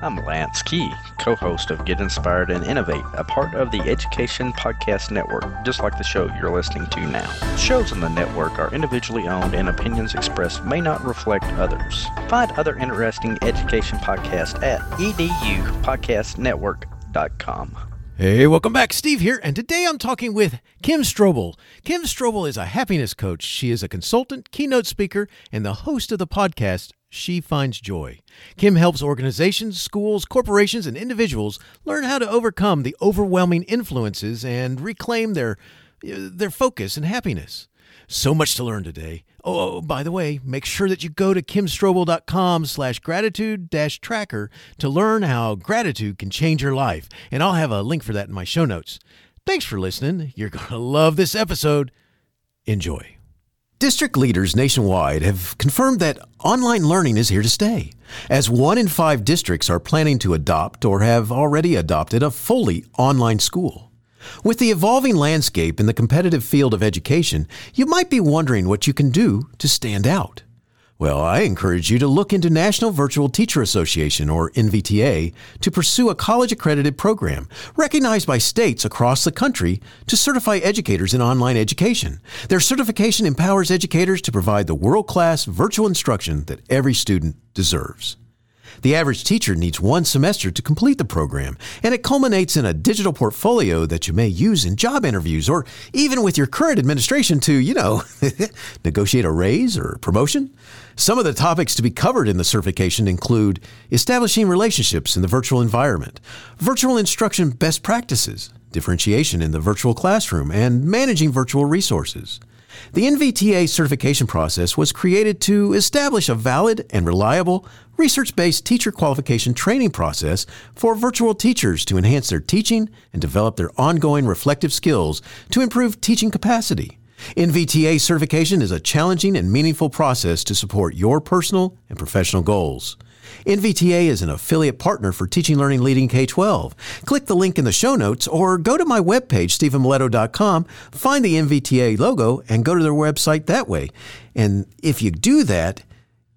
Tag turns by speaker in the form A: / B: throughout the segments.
A: I'm Lance Key, co host of Get Inspired and Innovate, a part of the Education Podcast Network, just like the show you're listening to now. Shows on the network are individually owned and opinions expressed may not reflect others. Find other interesting education podcasts at edupodcastnetwork.com.
B: Hey, welcome back. Steve here, and today I'm talking with Kim Strobel. Kim Strobel is a happiness coach. She is a consultant, keynote speaker, and the host of the podcast she finds joy. Kim helps organizations, schools, corporations, and individuals learn how to overcome the overwhelming influences and reclaim their their focus and happiness. So much to learn today. Oh, oh by the way, make sure that you go to kimstrobel.com slash gratitude dash tracker to learn how gratitude can change your life. And I'll have a link for that in my show notes. Thanks for listening. You're going to love this episode. Enjoy. District leaders nationwide have confirmed that online learning is here to stay, as one in five districts are planning to adopt or have already adopted a fully online school. With the evolving landscape in the competitive field of education, you might be wondering what you can do to stand out. Well, I encourage you to look into National Virtual Teacher Association, or NVTA, to pursue a college accredited program recognized by states across the country to certify educators in online education. Their certification empowers educators to provide the world class virtual instruction that every student deserves. The average teacher needs one semester to complete the program, and it culminates in a digital portfolio that you may use in job interviews or even with your current administration to, you know, negotiate a raise or promotion. Some of the topics to be covered in the certification include establishing relationships in the virtual environment, virtual instruction best practices, differentiation in the virtual classroom, and managing virtual resources. The NVTA certification process was created to establish a valid and reliable research based teacher qualification training process for virtual teachers to enhance their teaching and develop their ongoing reflective skills to improve teaching capacity. NVTA certification is a challenging and meaningful process to support your personal and professional goals. NVTA is an affiliate partner for Teaching Learning Leading K 12. Click the link in the show notes or go to my webpage, stephenmiletto.com, find the NVTA logo, and go to their website that way. And if you do that,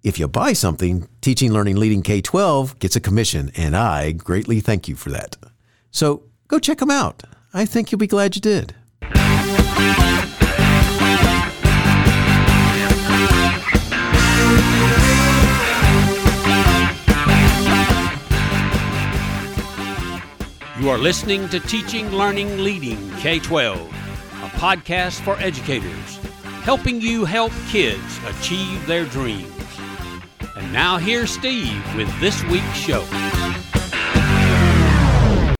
B: if you buy something, Teaching Learning Leading K 12 gets a commission, and I greatly thank you for that. So go check them out. I think you'll be glad you did.
C: You are listening to Teaching, Learning, Leading K 12, a podcast for educators, helping you help kids achieve their dreams. And now here's Steve with this week's show.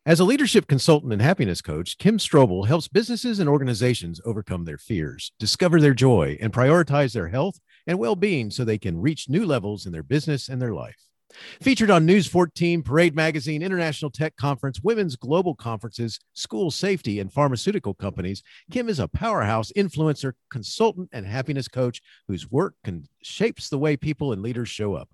B: As a leadership consultant and happiness coach, Kim Strobel helps businesses and organizations overcome their fears, discover their joy, and prioritize their health and well being so they can reach new levels in their business and their life. Featured on News 14, Parade Magazine, International Tech Conference, Women's Global Conferences, School Safety, and Pharmaceutical Companies, Kim is a powerhouse influencer, consultant, and happiness coach whose work can, shapes the way people and leaders show up.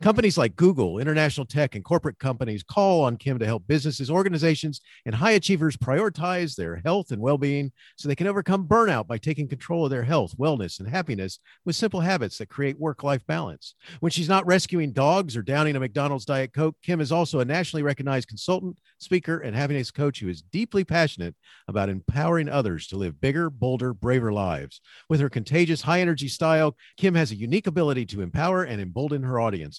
B: Companies like Google, International Tech, and corporate companies call on Kim to help businesses, organizations, and high achievers prioritize their health and well being so they can overcome burnout by taking control of their health, wellness, and happiness with simple habits that create work life balance. When she's not rescuing dogs or downing a McDonald's Diet Coke, Kim is also a nationally recognized consultant, speaker, and happiness coach who is deeply passionate about empowering others to live bigger, bolder, braver lives. With her contagious, high energy style, Kim has a unique ability to empower and embolden her audience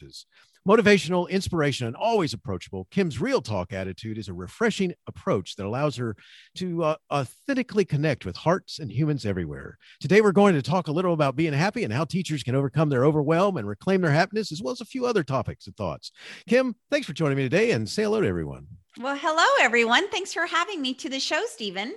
B: Motivational, inspirational, and always approachable, Kim's real talk attitude is a refreshing approach that allows her to uh, authentically connect with hearts and humans everywhere. Today, we're going to talk a little about being happy and how teachers can overcome their overwhelm and reclaim their happiness, as well as a few other topics and thoughts. Kim, thanks for joining me today and say hello to everyone.
D: Well, hello, everyone. Thanks for having me to the show, Stephen.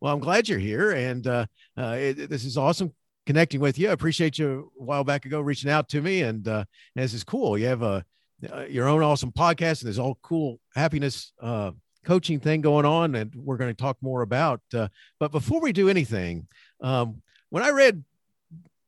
B: Well, I'm glad you're here, and uh, uh, it, this is awesome connecting with you. I appreciate you a while back ago reaching out to me, and, uh, this is cool. You have a uh, your own awesome podcast, and there's all cool happiness uh, coaching thing going on, and we're going to talk more about. Uh, but before we do anything, um, when I read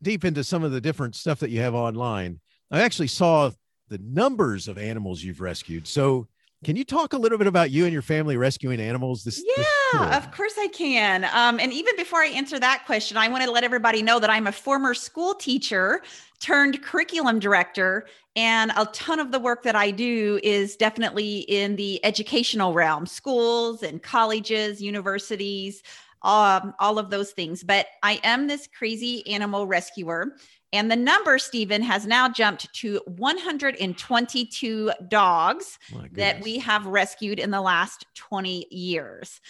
B: deep into some of the different stuff that you have online, I actually saw the numbers of animals you've rescued. So can you talk a little bit about you and your family rescuing animals?
D: This, yeah, this of course I can. Um, and even before I answer that question, I want to let everybody know that I'm a former school teacher turned curriculum director. And a ton of the work that I do is definitely in the educational realm, schools and colleges, universities, um, all of those things. But I am this crazy animal rescuer. And the number, Stephen, has now jumped to 122 dogs that we have rescued in the last 20 years.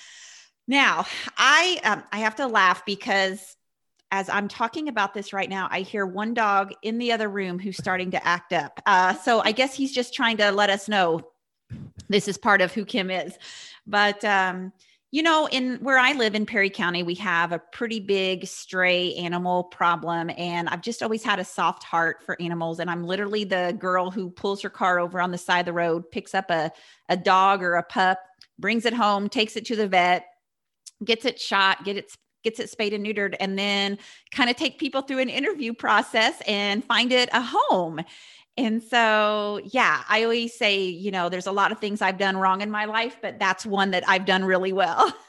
D: Now, I um, I have to laugh because as I'm talking about this right now, I hear one dog in the other room who's starting to act up. Uh, so I guess he's just trying to let us know this is part of who Kim is. But um, you know, in where I live in Perry County, we have a pretty big stray animal problem. And I've just always had a soft heart for animals. And I'm literally the girl who pulls her car over on the side of the road, picks up a, a dog or a pup, brings it home, takes it to the vet, gets it shot, get it gets it spayed and neutered, and then kind of take people through an interview process and find it a home. And so, yeah, I always say, you know, there's a lot of things I've done wrong in my life, but that's one that I've done really well.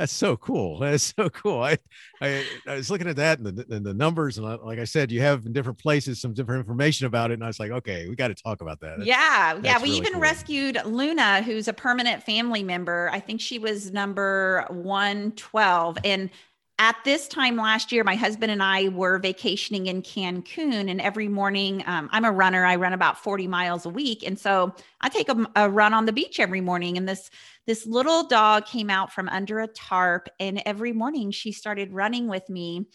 B: That's so cool. That's so cool. I, I, I was looking at that and the, and the numbers, and like I said, you have in different places some different information about it, and I was like, okay, we got to talk about that.
D: yeah, yeah. We really even cool. rescued Luna, who's a permanent family member. I think she was number one twelve, and at this time last year, my husband and I were vacationing in Cancun, and every morning, um, I'm a runner. I run about 40 miles a week, and so I take a, a, run on the beach every morning. And this this little dog came out from under a tarp, and every morning she started running with me.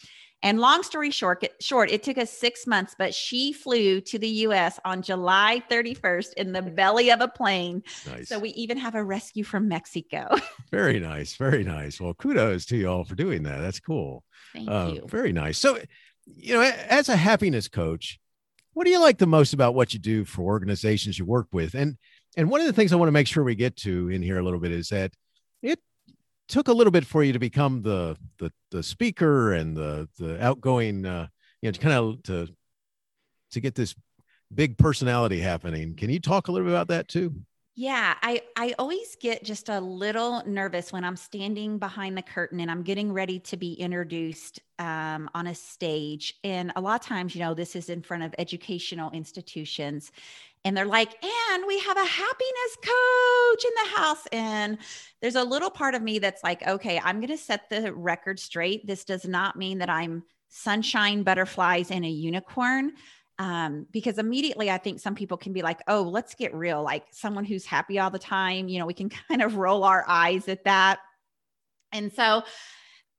D: And long story short, it, short, it took us six months, but she flew to the US on July 31st in the belly of a plane. Nice. So we even have a rescue from Mexico.
B: very nice. Very nice. Well, kudos to you all for doing that. That's cool.
D: Thank uh, you.
B: Very nice. So, you know, as a happiness coach, what do you like the most about what you do for organizations you work with? And and one of the things I want to make sure we get to in here a little bit is that it took a little bit for you to become the the the speaker and the the outgoing uh you know to kind of to to get this big personality happening. Can you talk a little bit about that too?
D: Yeah, I I always get just a little nervous when I'm standing behind the curtain and I'm getting ready to be introduced um, on a stage. And a lot of times, you know, this is in front of educational institutions, and they're like, "And we have a happiness coach in the house." And there's a little part of me that's like, "Okay, I'm going to set the record straight. This does not mean that I'm." sunshine butterflies and a unicorn um, because immediately I think some people can be like, oh, let's get real. Like someone who's happy all the time, you know, we can kind of roll our eyes at that. And so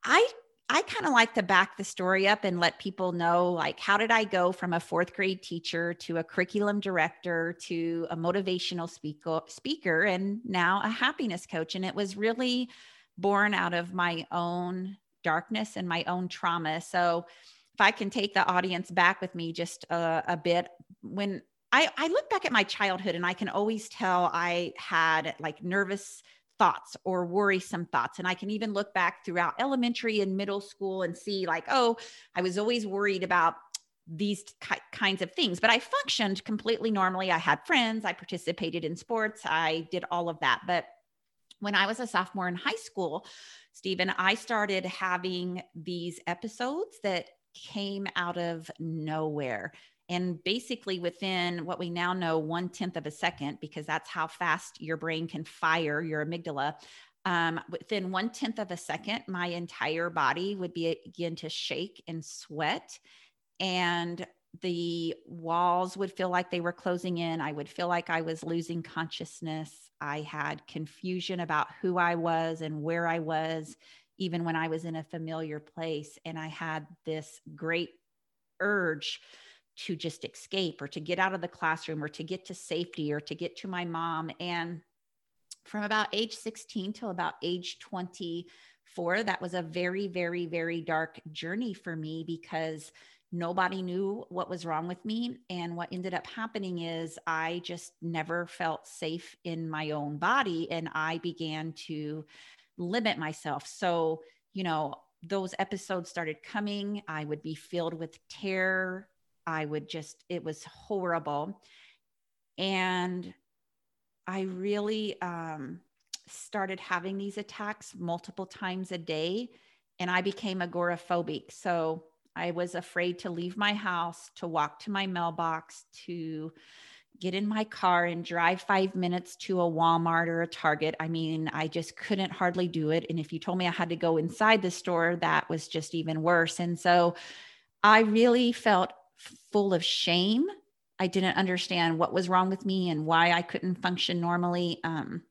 D: I I kind of like to back the story up and let people know like how did I go from a fourth grade teacher to a curriculum director to a motivational speaker speaker and now a happiness coach and it was really born out of my own darkness and my own trauma. So if I can take the audience back with me just a, a bit, when I, I look back at my childhood and I can always tell I had like nervous thoughts or worrisome thoughts. And I can even look back throughout elementary and middle school and see, like, oh, I was always worried about these ki- kinds of things, but I functioned completely normally. I had friends, I participated in sports, I did all of that. But when I was a sophomore in high school, Stephen, I started having these episodes that came out of nowhere. And basically, within what we now know, one tenth of a second, because that's how fast your brain can fire your amygdala. Um, within one tenth of a second, my entire body would be, begin to shake and sweat. And the walls would feel like they were closing in. I would feel like I was losing consciousness. I had confusion about who I was and where I was even when I was in a familiar place. And I had this great urge to just escape or to get out of the classroom or to get to safety or to get to my mom. And from about age 16 till about age 24, that was a very, very, very dark journey for me because nobody knew what was wrong with me. And what ended up happening is I just never felt safe in my own body. And I began to limit myself. So, you know, those episodes started coming. I would be filled with terror. I would just, it was horrible. And I really um, started having these attacks multiple times a day and I became agoraphobic. So I was afraid to leave my house, to walk to my mailbox, to get in my car and drive five minutes to a Walmart or a Target. I mean, I just couldn't hardly do it. And if you told me I had to go inside the store, that was just even worse. And so I really felt full of shame. I didn't understand what was wrong with me and why I couldn't function normally. Um,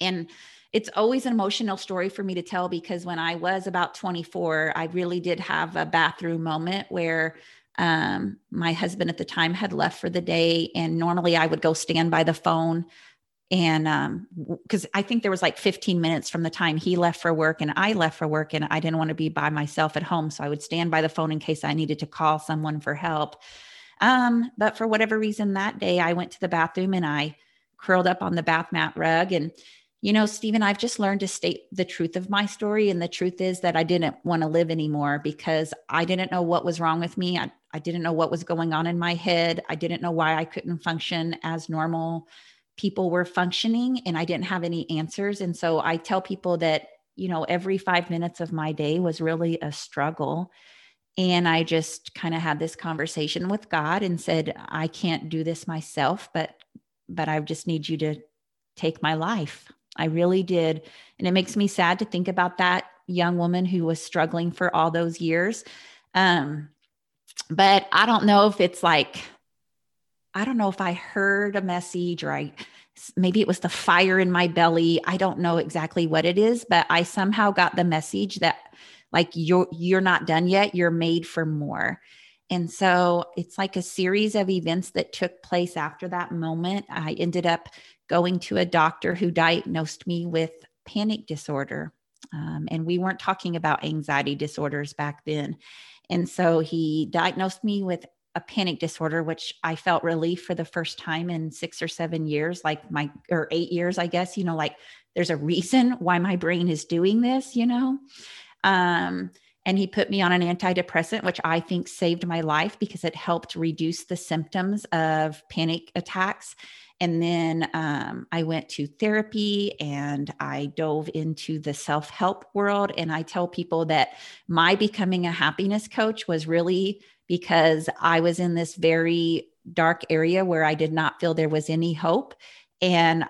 D: and it's always an emotional story for me to tell because when I was about 24, I really did have a bathroom moment where um, my husband at the time had left for the day. And normally I would go stand by the phone. And um because I think there was like 15 minutes from the time he left for work and I left for work, and I didn't want to be by myself at home. So I would stand by the phone in case I needed to call someone for help. Um, but for whatever reason, that day I went to the bathroom and I curled up on the bath mat rug and you know, Stephen, I've just learned to state the truth of my story. And the truth is that I didn't want to live anymore because I didn't know what was wrong with me. I, I didn't know what was going on in my head. I didn't know why I couldn't function as normal people were functioning. And I didn't have any answers. And so I tell people that, you know, every five minutes of my day was really a struggle. And I just kind of had this conversation with God and said, I can't do this myself, but but I just need you to take my life. I really did. And it makes me sad to think about that young woman who was struggling for all those years. Um, but I don't know if it's like, I don't know if I heard a message or I maybe it was the fire in my belly. I don't know exactly what it is, but I somehow got the message that like you're you're not done yet, you're made for more. And so it's like a series of events that took place after that moment. I ended up going to a doctor who diagnosed me with panic disorder. Um, and we weren't talking about anxiety disorders back then. And so he diagnosed me with a panic disorder, which I felt relief for the first time in six or seven years, like my, or eight years, I guess, you know, like there's a reason why my brain is doing this, you know? Um, and he put me on an antidepressant, which I think saved my life because it helped reduce the symptoms of panic attacks. And then um, I went to therapy and I dove into the self help world. And I tell people that my becoming a happiness coach was really because I was in this very dark area where I did not feel there was any hope. And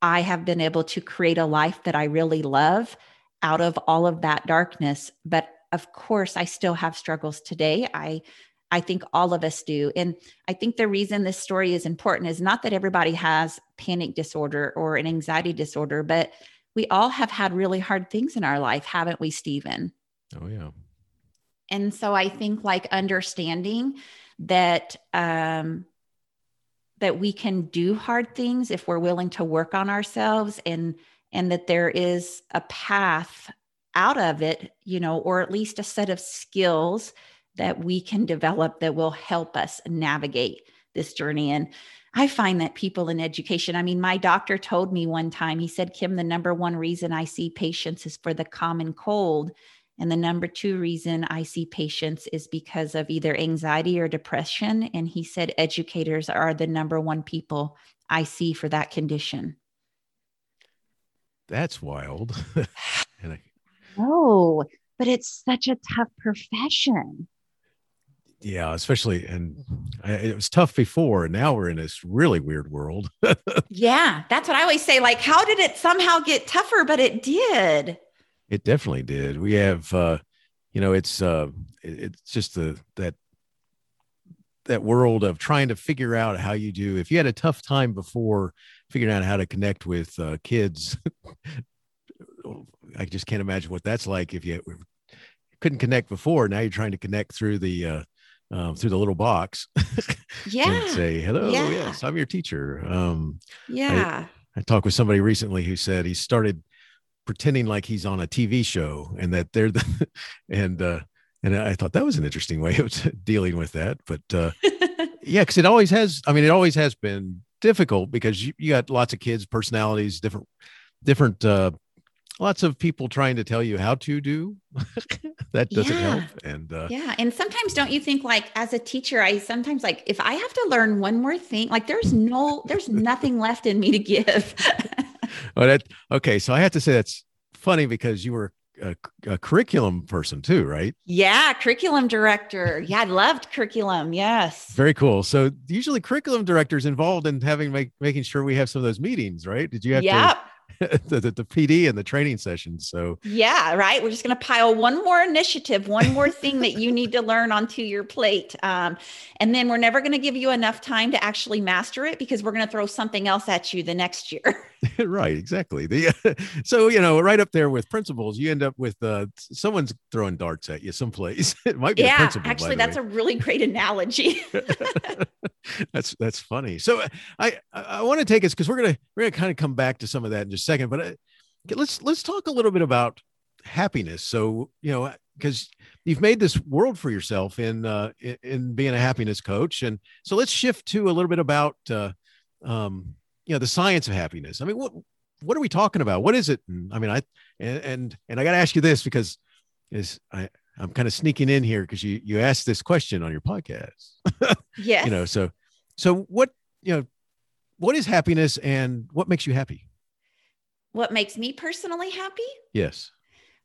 D: I have been able to create a life that I really love out of all of that darkness. But of course, I still have struggles today. I I think all of us do. And I think the reason this story is important is not that everybody has panic disorder or an anxiety disorder, but we all have had really hard things in our life, haven't we, Stephen?
B: Oh, yeah.
D: And so I think like understanding that um, that we can do hard things if we're willing to work on ourselves and and that there is a path out of it, you know, or at least a set of skills that we can develop that will help us navigate this journey. And I find that people in education, I mean, my doctor told me one time, he said, Kim, the number one reason I see patients is for the common cold. And the number two reason I see patients is because of either anxiety or depression. And he said, educators are the number one people I see for that condition.
B: That's wild.
D: oh, but it's such a tough profession
B: yeah especially and it was tough before and now we're in this really weird world
D: yeah that's what i always say like how did it somehow get tougher but it did
B: it definitely did. We have uh you know it's uh it's just the that that world of trying to figure out how you do. If you had a tough time before figuring out how to connect with uh, kids i just can't imagine what that's like if you couldn't connect before. Now you're trying to connect through the uh, um, through the little box
D: yeah.
B: say hello yeah. yes i'm your teacher. Um,
D: yeah.
B: I, I talked with somebody recently who said he started pretending like he's on a tv show and that they're the and uh and i thought that was an interesting way of dealing with that but uh yeah because it always has i mean it always has been difficult because you, you got lots of kids personalities different different uh lots of people trying to tell you how to do that doesn't
D: Yeah.
B: help and uh,
D: Yeah. And sometimes don't you think like as a teacher, I sometimes like if I have to learn one more thing, like there's no, there's nothing left in me to give.
B: oh, that okay so i have to say that's funny because you were a, a curriculum person too right
D: yeah. Curriculum director. Yeah. I loved curriculum. Yes.
B: very cool so usually curriculum directors involved in having make, making sure we have some of those meetings right did you have
D: Yeah.
B: to the, the, the pd and the training sessions so
D: Yeah, right. We're just going to pile one more initiative, one more thing that you need to learn onto your plate. Um, and then we're never going to give you enough time to actually master it because we're going to throw something else at you the next year.
B: right exactly the so you know right up there with principals you end up with uh someone's throwing darts at you someplace it might be a
D: yeah, actually, that's a really great analogy.
B: that's that's funny. So uh, I I, I want to take us because we're gonna we're gonna kind of come back to some of that in just a second. But uh, let's let's talk a little bit about happiness. So you know because you've made this world for yourself in uh, in, in being a happiness coach, and so let's shift to a little bit about uh, um, you know the science of happiness. I mean, what what are we talking about? What is it? And, I mean, I and and, and I got to ask you this because is I. I'm kind of sneaking in here because you you asked this question on your podcast.
D: yeah,
B: you know so so what you know what is happiness and what makes you happy
D: what makes me personally happy?
B: yes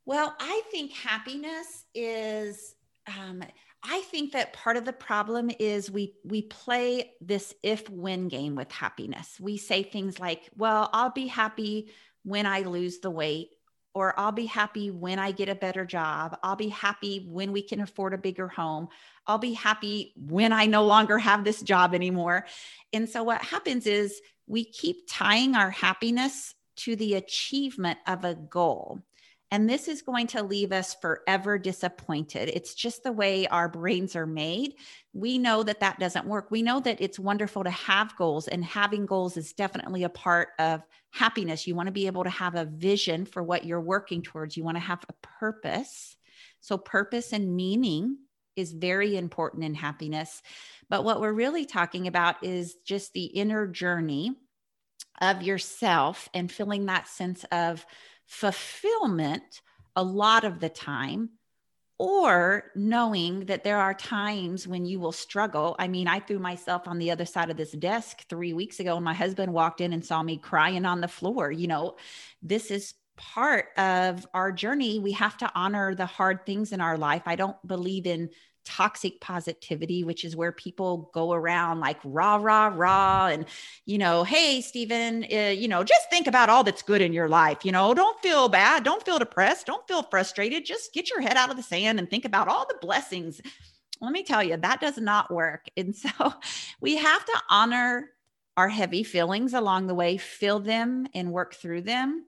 D: Well, I think happiness is um I think that part of the problem is we we play this if win game with happiness. We say things like, "Well, I'll be happy when I lose the weight." Or I'll be happy when I get a better job. I'll be happy when we can afford a bigger home. I'll be happy when I no longer have this job anymore. And so, what happens is we keep tying our happiness to the achievement of a goal. And this is going to leave us forever disappointed. It's just the way our brains are made. We know that that doesn't work. We know that it's wonderful to have goals, and having goals is definitely a part of happiness. You want to be able to have a vision for what you're working towards, you want to have a purpose. So, purpose and meaning is very important in happiness. But what we're really talking about is just the inner journey of yourself and feeling that sense of fulfillment a lot of the time or knowing that there are times when you will struggle. I mean, I threw myself on the other side of this desk 3 weeks ago and my husband walked in and saw me crying on the floor. You know, this is part of our journey. We have to honor the hard things in our life. I don't believe in toxic positivity, which is where people go around like rah, rah, rah. And, you know, hey, Stephen, uh, you know, just think about all that's good in your life. You know, don't feel bad. Don't feel depressed. Don't feel frustrated. Just get your head out of the sand and think about all the blessings. Let me tell you, that does not work. And so we have to honor our heavy feelings along the way, feel them and work through them.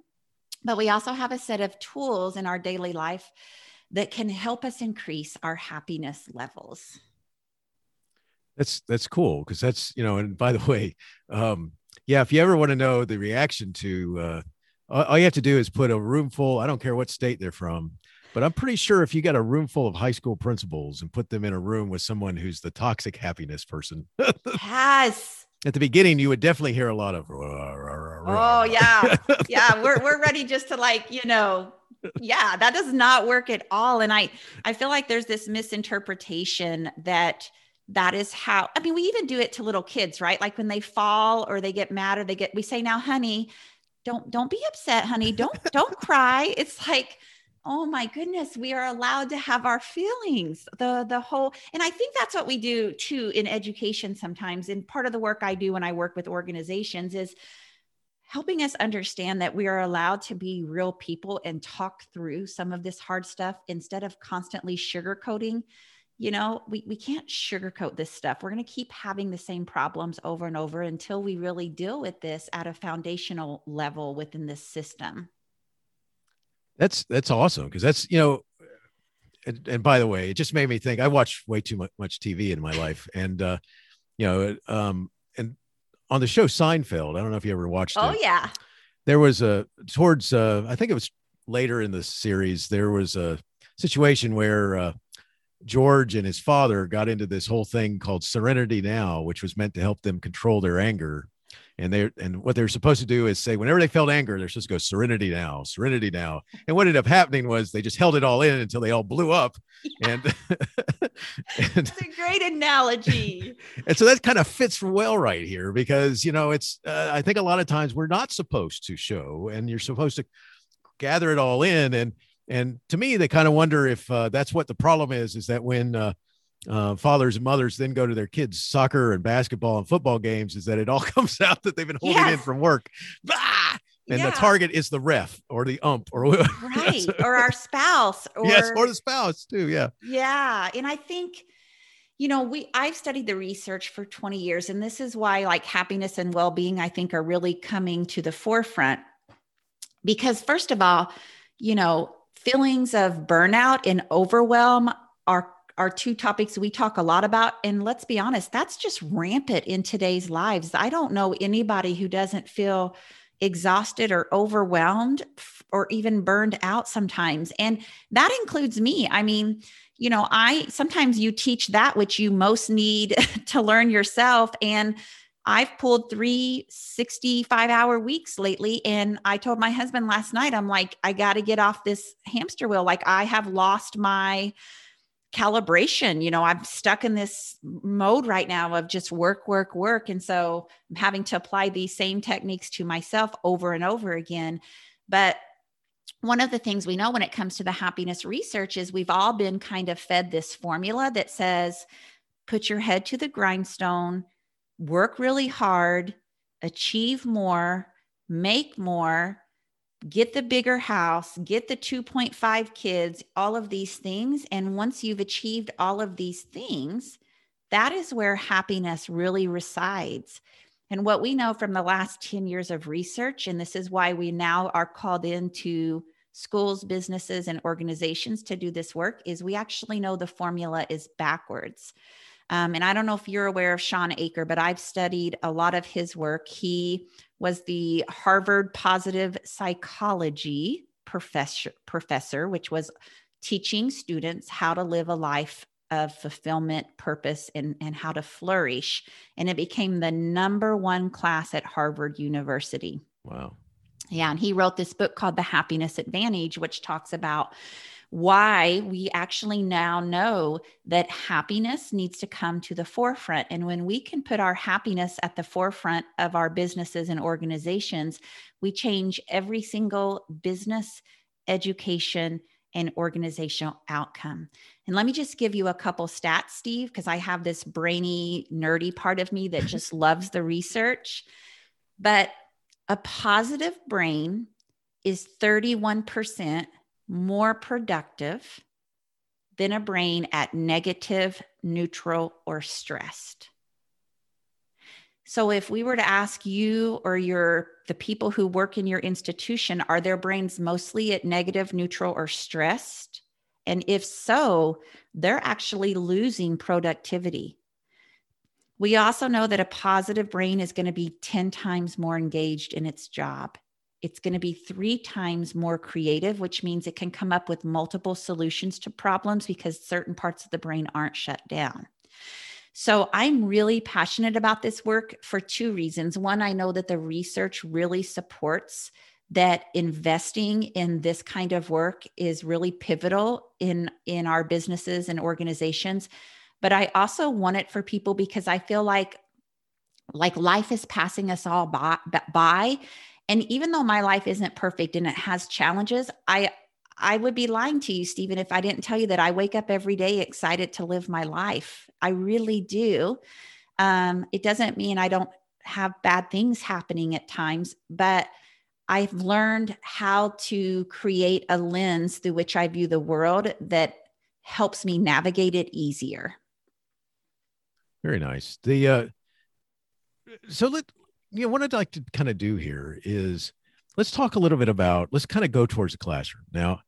D: But we also have a set of tools in our daily life that can help us increase our happiness levels.
B: that's that's cool because that's you know and by the way um yeah if you ever want to know the reaction to uh all, you have to do is put a room full i don't care what state they're from but i'm pretty sure if you got a room full of high school principals and put them in a room with someone who's the toxic happiness person
D: Yes.
B: at the beginning you would definitely hear a lot of "Rah, rah, rah, rah."
D: Oh, yeah. Yeah. We're, we're ready just to like, you know, yeah, that does not work at all. And I, I feel like there's this misinterpretation that that is how, I mean, we even do it to little kids, right? Like when they fall or they get mad or they get, we say, now, honey, don't, don't be upset, honey. Don't, don't cry. It's like, oh my goodness we are allowed to have our feelings the the whole and i think that's what we do too in education sometimes and part of the work i do when i work with organizations is helping us understand that we are allowed to be real people and talk through some of this hard stuff instead of constantly sugarcoating you know we, we can't sugarcoat this stuff we're going to keep having the same problems over and over until we really deal with this at a foundational level within this system
B: That's that's awesome because that's you know, and, and by the way, it just made me think. I watch way too much, much TV in my life, and uh, you know, um, on the show Seinfeld, I don't know if you ever watched
D: oh
B: it.
D: yeah
B: There was a towards uh, I think it was later in the series. There was a situation where uh, George and his father got into this whole thing called Serenity Now, which was meant to help them control their anger. And they and what they're supposed to do is say whenever they felt anger, they're supposed to go serenity now, serenity now. And what ended up happening was they just held it all in until they all blew up. Yeah. And,
D: it's a great analogy.
B: And so that kind of fits well right here because you know it's uh, I think a lot of times we're not supposed to show, and you're supposed to gather it all in and and to me they kind of wonder if uh, that's what the problem is is that when uh, uh, fathers and mothers then go to their kids' soccer and basketball and football games is that it all comes out that they've been holding yes. in from work. Bah! And yeah. the target is the ref or the ump or
D: right or our spouse or
B: yes or the spouse too yeah
D: yeah and I think you know we I've studied the research for 20 years and this is why like happiness and well-being I think are really coming to the forefront because first of all you know feelings of burnout and overwhelm are are two topics we talk a lot about. And let's be honest, that's just rampant in today's lives. I don't know anybody who doesn't feel exhausted or overwhelmed or even burned out sometimes. And that includes me. I mean, you know, I sometimes you teach that which you most need to learn yourself. And I've pulled three 65 hour weeks lately. And I told my husband last night, I'm like, I got to get off this hamster wheel. Like, I have lost my calibration. You know, I'm stuck in this mode right now of just work, work, work. And so I'm having to apply these same techniques to myself over and over again. But one of the things we know when it comes to the happiness research is we've all been kind of fed this formula that says put your head to the grindstone, work really hard, achieve more, make more, get the bigger house, get the 2.5 kids, all of these things. And once you've achieved all of these things, that is where happiness really resides. And what we know from the last 10 years of research, and this is why we now are called into schools, businesses, and organizations to do this work, is we actually know the formula is backwards. Um, and I don't know if you're aware of Shawn Achor, but I've studied a lot of his work. He was the Harvard positive psychology professor, professor, which was teaching students how to live a life of fulfillment, purpose, and, and how to flourish. And it became the number one class at Harvard University.
B: Wow.
D: Yeah. And he wrote this book called The Happiness Advantage, which talks about why we actually now know that happiness needs to come to the forefront. And when we can put our happiness at the forefront of our businesses and organizations, we change every single business, education, and organizational outcome. And let me just give you a couple stats, Steve, because I have this brainy, nerdy part of me that just loves the research. But a positive brain is 31% more productive than a brain at negative, neutral, or stressed. So if we were to ask you or your the people who work in your institution, are their brains mostly at negative, neutral, or stressed? And if so, they're actually losing productivity. We also know that a positive brain is going to be 10 times more engaged in its job. It's going to be three times more creative, which means it can come up with multiple solutions to problems because certain parts of the brain aren't shut down. So I'm really passionate about this work for two reasons. One, I know that the research really supports that investing in this kind of work is really pivotal in in our businesses and organizations but i also want it for people because i feel like like life is passing us all by, by and even though my life isn't perfect and it has challenges, I I would be lying to you, Stephen, if I didn't tell you that I wake up every day excited to live my life. I really do. Um, it doesn't mean I don't have bad things happening at times, but I've learned how to create a lens through which I view the world that helps me navigate it easier.
B: Very nice. The uh, so let you know what I'd like to kind of do here is let's talk a little bit about let's kind of go towards the classroom now.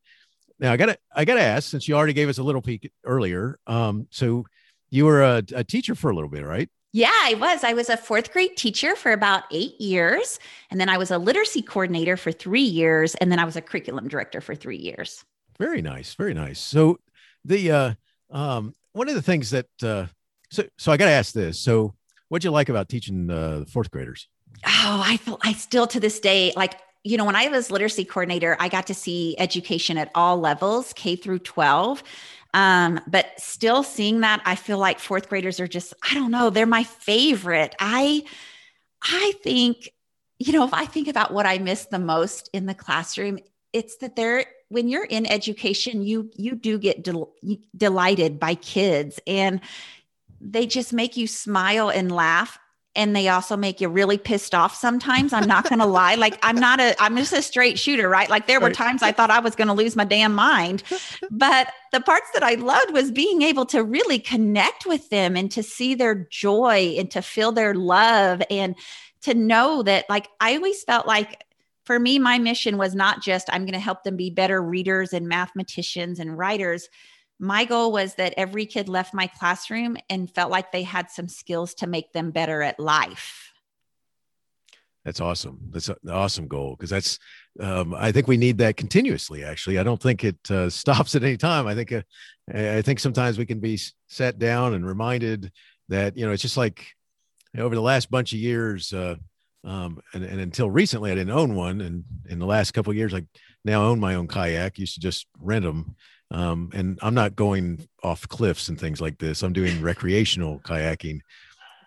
B: Now I gotta I gotta ask since you already gave us a little peek earlier. Um, so you were a, a teacher for a little bit, right?
D: Yeah, I was. I was a fourth grade teacher for about eight years. And then I was a literacy coordinator for three years. And then I was a curriculum director for three years.
B: Very nice. Very nice. So the uh um one of the things that uh so so I gotta ask this. So what'd you like about teaching uh, fourth graders?
D: oh, I feel I still to this day like you know when I was literacy coordinator, I got to see education at all levels, K through 12. Um, but still seeing that, I feel like fourth graders are just, I don't know, they're my favorite. I I think, you know, if I think about what I miss the most in the classroom, it's that they're when you're in education, you you do get del- delighted by kids and they just make you smile and laugh and they also make you really pissed off sometimes i'm not going to lie. Like i'm not a i'm just a straight shooter right? Like there were times i thought i was going to lose my damn mind. But the parts that i loved was being able to really connect with them and to see their joy and to feel their love and to know that like i always felt like for me my mission was not just i'm going to help them be better readers and mathematicians and writers my goal was that every kid left my classroom and felt like they had some skills to make them better at life.
B: That's awesome. That's an awesome goal because that's, um, I think we need that continuously. Actually, I don't think it uh, stops at any time. I think, uh, I think sometimes we can be sat down and reminded that you know it's just like over the last bunch of years, uh, um, and, and until recently I didn't own one, and in the last couple of years I now own my own kayak. Used to just rent them, um, and I'm not going off cliffs and things like this. I'm doing recreational kayaking,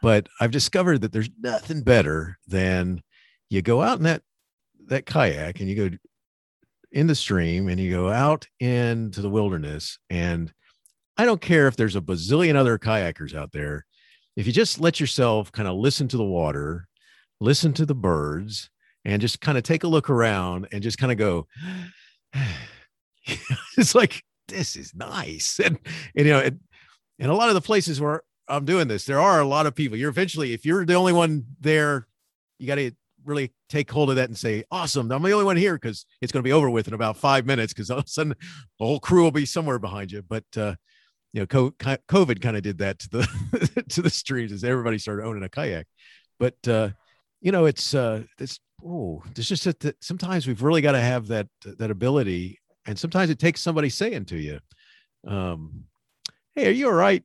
B: but I've discovered that there's nothing better than you go out in that that kayak and you go in the stream and you go out into the wilderness and I don't care if there's a bazillion other kayakers out there. If you just let yourself kind of listen to the water, listen to the birds, and just kind of take a look around and just kind of go, it's like this is nice. And, and you know, and, a lot of the places where I'm doing this, there are a lot of people. You're eventually, if you're the only one there, you got to really take hold of that and say, awesome, I'm the only one here because it's going to be over with in about five minutes because all of a sudden the whole crew will be somewhere behind you. But, uh, you know, COVID kind of did that to the to the streams as everybody started owning a kayak. But uh, you know, it's uh, it's oh, it's just that sometimes we've really got to have that that ability and sometimes it takes somebody saying to you um, hey are you all right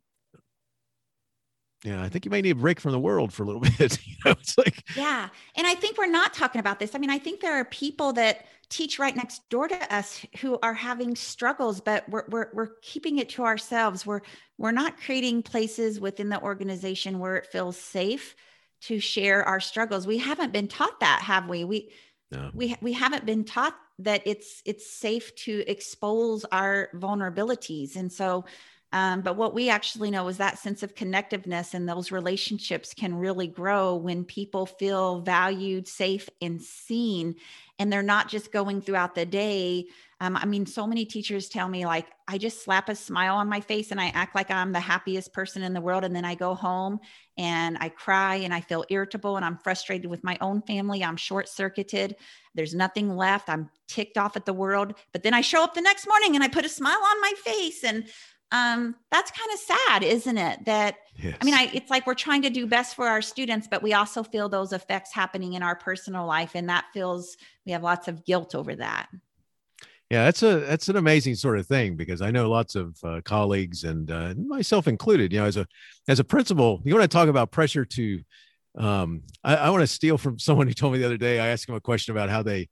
B: yeah, I think you may need a break from the world for a little bit. you know, it's like
D: yeah, and I think we're not talking about this. I mean, I think there are people that teach right next door to us who are having struggles, but we're we're we're keeping it to ourselves. We're we're not creating places within the organization where it feels safe to share our struggles. We haven't been taught that, have we? We no. we we haven't been taught that it's it's safe to expose our vulnerabilities and so um, but what we actually know is that sense of connectiveness and those relationships can really grow when people feel valued safe and seen and they're not just going throughout the day. Um, i mean so many teachers tell me like i just slap a smile on my face and i act like i'm the happiest person in the world and then i go home and i cry and i feel irritable and i'm frustrated with my own family. I'm short circuited there's nothing left. I'm ticked off at the world. But then i show up the next morning and i put a smile on my face. And um, that's kind of sad, isn't it? That yes. I mean, I it's like we're trying to do best for our students, but we also feel those effects happening in our personal life, and that feels we have lots of guilt over that.
B: Yeah, that's a that's an amazing sort of thing because I know lots of uh, colleagues and uh, myself included. You know, as a as a principal, you want to talk about pressure to. Um, I, I want to steal from someone who told me the other day. I asked him a question about how they,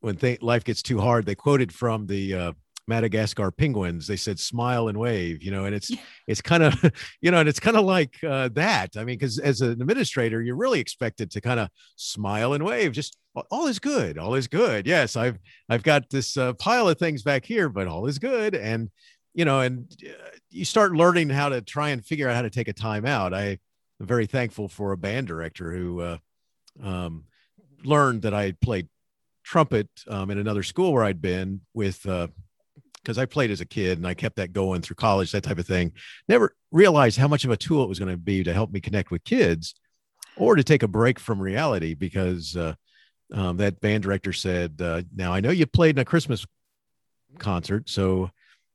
B: when th- life gets too hard, they quoted from the uh, Madagascar penguins. They said smile and wave, you know, and it's it's kind of you know, and it's kind of like uh, that. I mean, because as an administrator, you're really expected to kind of smile and wave. Just all is good, all is good. Yes, I've I've got this uh, pile of things back here, but all is good. And you know, and uh, you start learning how to try and figure out how to take a time out. I am very thankful for a band director who uh, um, learned that I played trumpet um, in another school where I'd been with uh, because I played as a kid and I kept that going through college, that type of thing. Never realized how much of a tool it was going to be to help me connect with kids or to take a break from reality because uh, um, that band director said, uh, Now I know you played in a Christmas concert. So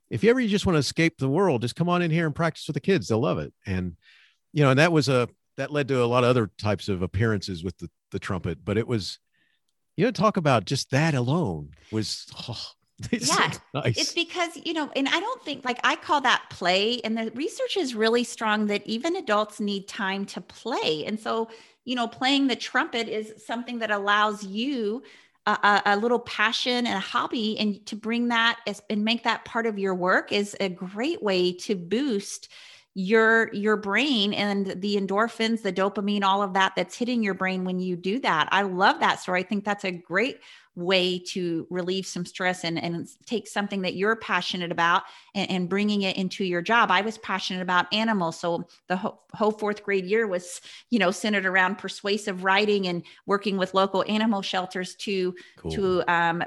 B: if you ever you just want to escape the world, just come on in here and practice with the kids. They'll love it. And, you know, and that was a, that led to a lot of other types of appearances with the, the trumpet, but it was, you know, talk about just that alone was, oh,
D: it's yeah, nice. it's because you know, and I don't think like I call that play, and the research is really strong that even adults need time to play, and so you know, playing the trumpet is something that allows you a, a, little passion and a hobby and to bring that as, and make that part of your work is a great way to boost your your brain and the endorphins the dopamine all of that that's hitting your brain when you do that i love that story i think that's a great way to relieve some stress and, and take something that you're passionate about and, and bringing it into your job. I was passionate about animals. So the whole, whole fourth grade year was, you know, centered around persuasive writing and working with local animal shelters to, cool. to, um,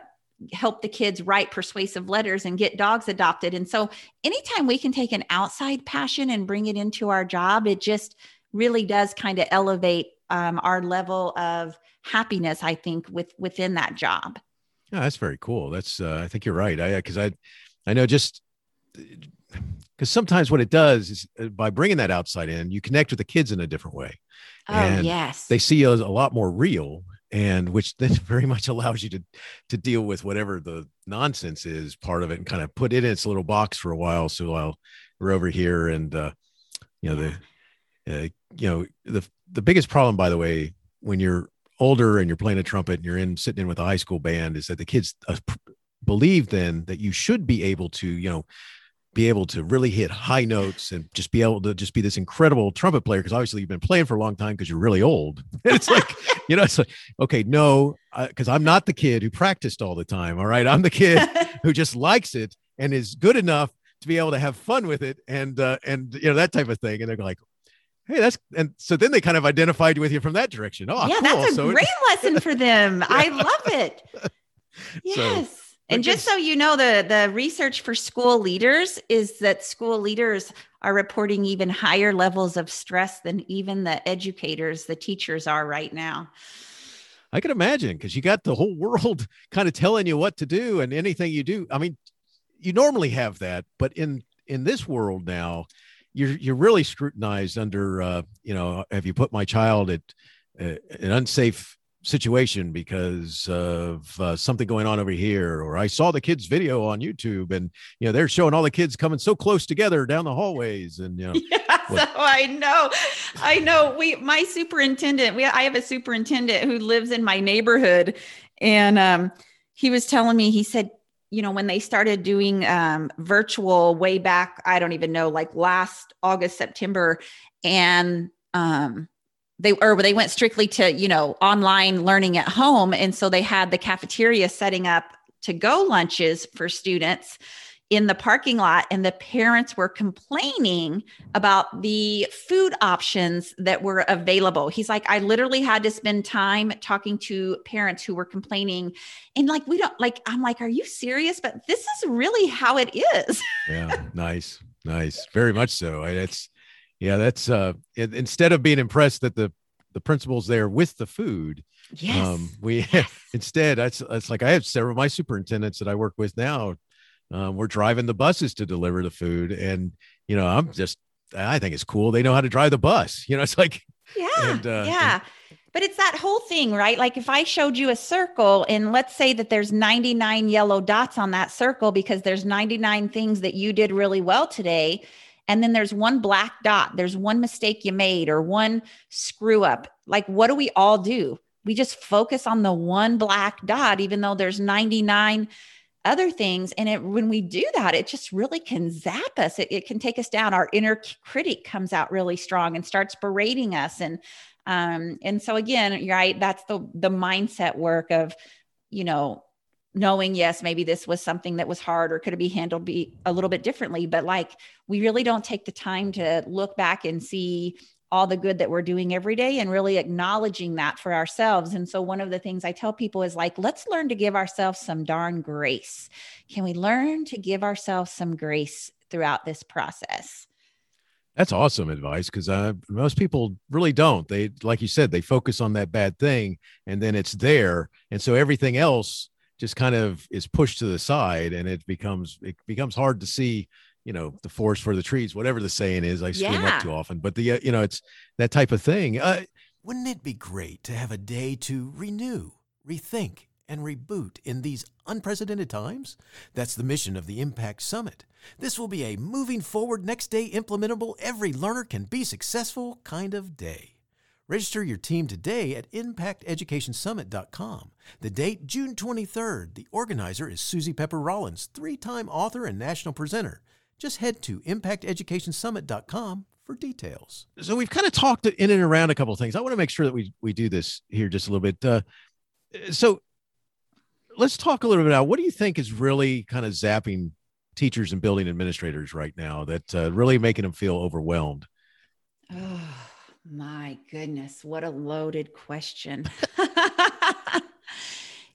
D: help the kids write persuasive letters and get dogs adopted. And so anytime we can take an outside passion and bring it into our job, it just really does kind of elevate um, our level of happiness i think with within that job.
B: Yeah that's very cool. That's uh, i think you're right. I because i i know just because sometimes what it does is uh, by bringing that outside in you connect with the kids in a different way.
D: Oh and yes.
B: they see us a lot more real and which then very much allows you to to deal with whatever the nonsense is part of it and kind of put it in its little box for a while. So while we're over here and uh you know the uh, you know the the biggest problem by the way when you're older and you're playing a trumpet and you're in sitting in with a high school band is that the kids uh, believe then that you should be able to you know be able to really hit high notes and just be able to just be this incredible trumpet player because obviously you've been playing for a long time because you're really old. And it's like you know it's like okay no because i'm not the kid who practiced all the time all right? I'm the kid who just likes it and is good enough to be able to have fun with it and uh, and you know that type of thing. And they're like hey that's and so then they kind of identified with you from that direction. Oh
D: yeah
B: cool.
D: that's a
B: so
D: great lesson for them. Yeah. i love it. Yes. So, and just so you know the the research for school leaders is that school leaders are reporting even higher levels of stress than even the educators the teachers are right now.
B: I can imagine because you got the whole world kind of telling you what to do and anything you do. I mean you normally have that but in in this world now you're you're really scrutinized under uh, you know have you put my child at uh, an unsafe situation because of uh, something going on over here? Or i saw the kids video on youtube and you know they're showing all the kids coming so close together down the hallways and you know
D: yeah, so i know i know. We my superintendent we i have a superintendent who lives in my neighborhood and um he was telling me he said you know, when they started doing um, virtual way back, I don't even know, like last August, September, and um, they or they went strictly to you know online learning at home, and so they had the cafeteria setting up to go lunches for students in the parking lot and the parents were complaining about the food options that were available. He's like, I literally had to spend time talking to parents who were complaining. And like, we don't like, I'm like, are you serious? But this is really how it is.
B: yeah. Nice. Nice. Very much so. It's, yeah, that's, uh, instead of being impressed that the, the principal's there with the food,
D: Yes. Um,
B: we
D: yes.
B: instead, that's, that's like I have several of my superintendents that I work with now um, we're driving the buses to deliver the food and you know i'm just i think it's cool. They know how to drive the bus you know it's like
D: yeah and, uh, yeah. And, but it's that whole thing right? Like if i showed you a circle and let's say that there's 99 yellow dots on that circle because there's 99 things that you did really well today and then there's one black dot there's one mistake you made or one screw up like what do we all do? We just focus on the one black dot even though there's 99 other things. And it, when we do that, it just really can zap us. It, it, can take us down. Our inner critic comes out really strong and starts berating us. And um, and so again, right, that's the the mindset work of, you know, knowing yes maybe this was something that was hard or could it be handled be a little bit differently but like we really don't take the time to look back and see all the good that we're doing every day and really acknowledging that for ourselves. And so, one of the things I tell people is like, let's learn to give ourselves some darn grace. Can we learn to give ourselves some grace throughout this process?
B: That's awesome advice because uh, most people really don't. They, like you said, they focus on that bad thing and then it's there. And so everything else just kind of is pushed to the side and it becomes, it becomes hard to see you know the forest for the trees whatever the saying is i scream yeah. up too often but the uh, you know it's that type of thing uh,
E: wouldn't it be great to have a day to renew rethink
B: and reboot in these unprecedented times? That's the mission of the Impact Summit. This will be a moving forward, next day implementable, every learner can be successful kind of day. Register your team today at impacteducationsummit.com. The date, June 23rd. The organizer is Suzy Pepper Rollins, three time author and national presenter. Just head to impacteducationsummit.com for details. So we've kind of talked in and around a couple of things. I want to make sure that we we do this here just a little bit. Uh, so let's talk a little bit about what do you think is really kind of zapping teachers and building administrators right now that uh, really making them feel overwhelmed?
D: Oh my goodness, what a loaded question.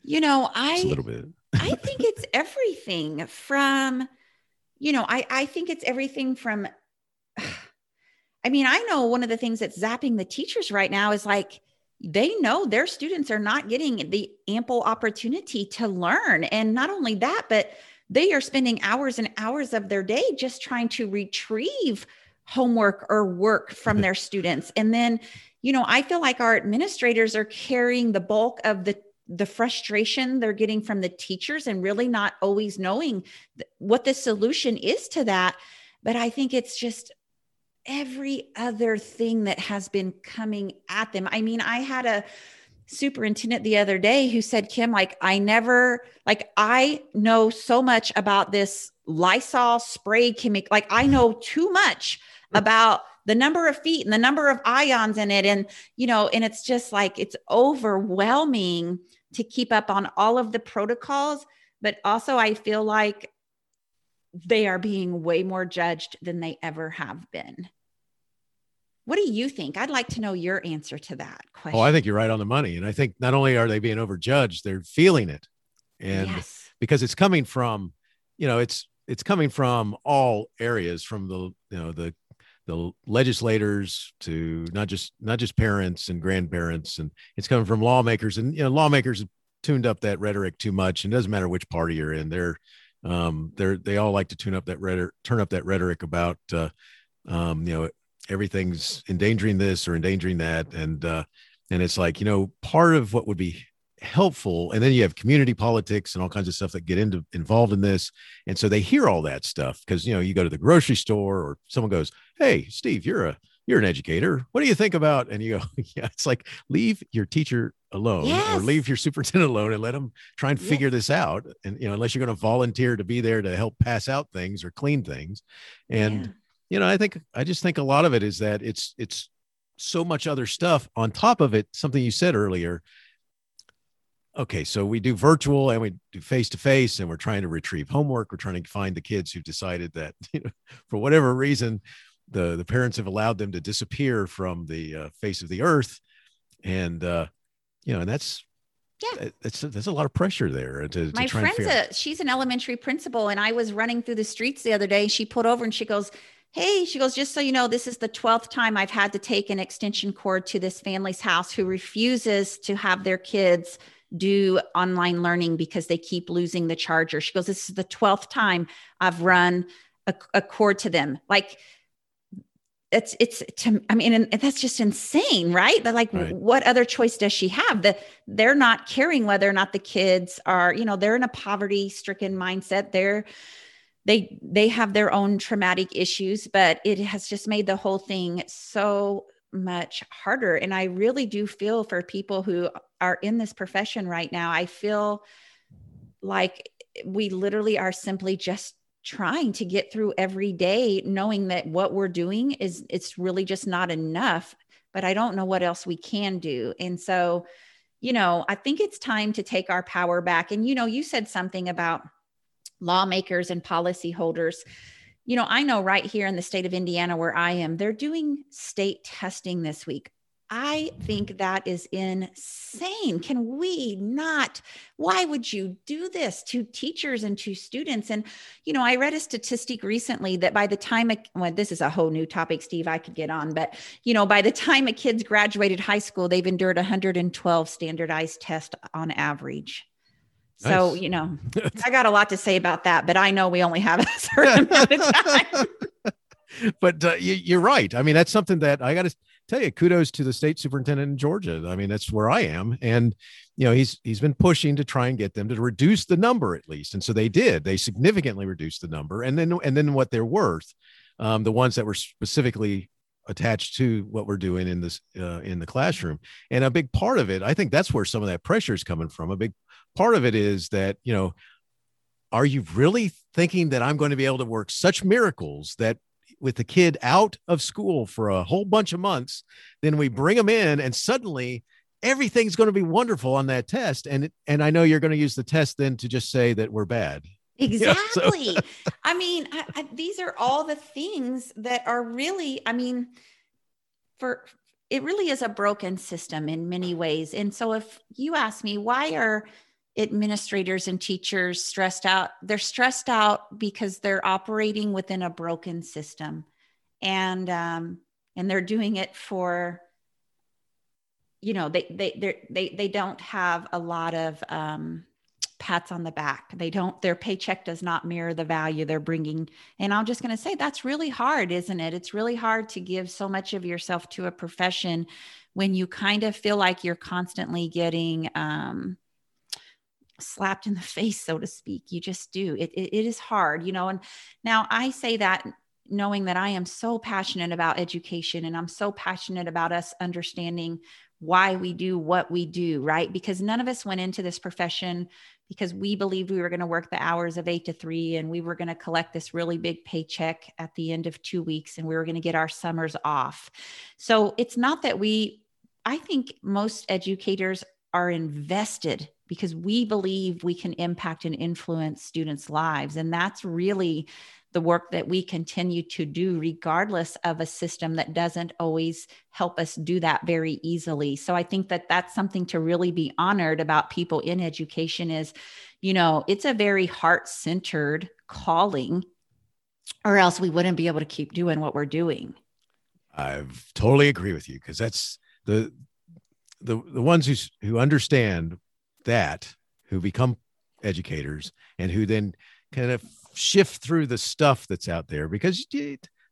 D: you know, I
B: Just a little bit.
D: I think it's everything from, you know, I, I think it's everything from, I mean, I know one of the things that's zapping the teachers right now is like, they know their students are not getting the ample opportunity to learn. And not only that, but they are spending hours and hours of their day just trying to retrieve homework or work from their students. And then, you know, I feel like our administrators are carrying the bulk of the the frustration they're getting from the teachers and really not always knowing th- what the solution is to that. But I think it's just every other thing that has been coming at them. I mean, I had a superintendent the other day who said, Kim, like, I never, like, I know so much about this Lysol spray chemical. Like, I know too much mm-hmm. about the number of feet and the number of ions in it. And, you know, and it's just like, it's overwhelming to keep up on all of the protocols. But also, I feel like they are being way more judged than they ever have been. What do you think? I'd like to know your answer to that question.
B: Oh, I think you're right on the money. And I think not only are they being overjudged, they're feeling it. And
D: yes.
B: because it's coming from, you know, it's it's coming from all areas, from the you know the the legislators to not just not just parents and grandparents, and it's coming from lawmakers. And you know, lawmakers have tuned up that rhetoric too much. And it doesn't matter which party you're in, they're um, they're they all like to tune up that rhetoric, turn up that rhetoric about uh, um, you know everything's endangering this or endangering that, and uh, and it's like you know part of what would be helpful and then you have community politics and all kinds of stuff that get into involved in this and so they hear all that stuff because you know you go to the grocery store or someone goes hey steve you're a you're an educator what do you think about and you go yeah it's like leave your teacher alone
D: Yes.
B: or leave your superintendent alone and let them try and
D: Yes.
B: figure this out and you know unless you're going to volunteer to be there to help pass out things or clean things and
D: Yeah.
B: you know i think i just think a lot of it is that it's it's so much other stuff on top of it something you said earlier okay so we do virtual and we do face to face and we're trying to retrieve homework we're trying to find the kids who've decided that you know for whatever reason the the parents have allowed them to disappear from the uh, face of the earth and uh you know and that's
D: Yeah.
B: that's that's a lot of pressure there to, to
D: my
B: try
D: friend's a she's an elementary principal and i was running through the streets the other day she pulled over and she goes hey she goes just so you know this is the 12th time i've had to take an extension cord to this family's house who refuses to have their kids do online learning because they keep losing the charger. She goes this is the 12th time i've run a, a cord to them. Like it's it's to i mean and that's just insane right? But like
B: Right.
D: what other choice does she have? That they're not caring whether or not the kids are you know they're in a poverty stricken mindset. They're they they have their own traumatic issues but it has just made the whole thing so much harder and i really do feel for people who are in this profession right now i feel like we literally are simply just trying to get through every day knowing that what we're doing is it's really just not enough but i don't know what else we can do. And so you know i think it's time to take our power back. And you know you said something about lawmakers and policyholders you know i know right here in the state of indiana where i am they're doing state testing this week. I think that is insane. Can we not? Why would you do this to teachers and to students? And you know i read a statistic recently that by the time a, well this is a whole new topic steve i could get on but you know by the time a kid's graduated high school they've endured 112 standardized tests on average so you know i got a lot to say about that but i know we only have a certain amount of time
B: but uh, you, you're right. I mean, that's something that I got to tell you, kudos to the state superintendent in Georgia. I mean, that's where I am, and you know, he's he's been pushing to try and get them to reduce the number at least, and so they did. They significantly reduced the number, and then and then what they're worth, um, the ones that were specifically attached to what we're doing in this uh, in the classroom, and a big part of it, I think that's where some of that pressure is coming from. A big part of it is that you know are you really thinking that I'm going to be able to work such miracles that with the kid out of school for a whole bunch of months, then we bring them in and suddenly everything's going to be wonderful on that test. And, and I know you're going to use the test then to just say that we're bad.
D: Exactly. So. I mean, I, I, these are all the things that are really, I mean, for it really is a broken system in many ways. And so if you ask me, why are administrators and teachers stressed out they're stressed out because they're operating within a broken system. And um, and they're doing it for you know they they they they don't have a lot of um, pats on the back. They don't their paycheck does not mirror the value they're bringing. And i'm just going to say that's really hard isn't it? It's really hard to give so much of yourself to a profession when you kind of feel like you're constantly getting um, slapped in the face, so to speak. You just do. It, it, it is hard, you know. And now I say that knowing that I am so passionate about education and I'm so passionate about us understanding why we do what we do, right? Because none of us went into this profession because we believed we were going to work the hours of eight to three and we were going to collect this really big paycheck at the end of two weeks and we were going to get our summers off. So it's not that we, I think most educators are invested because we believe we can impact and influence students' lives. And that's really the work that we continue to do, regardless of a system that doesn't always help us do that very easily. So I think that that's something to really be honored about people in education is, you know, it's a very heart centered calling, or else we wouldn't be able to keep doing what we're doing.
B: I totally agree with you because that's the the the ones who who understand that who become educators and who then kind of shift through the stuff that's out there because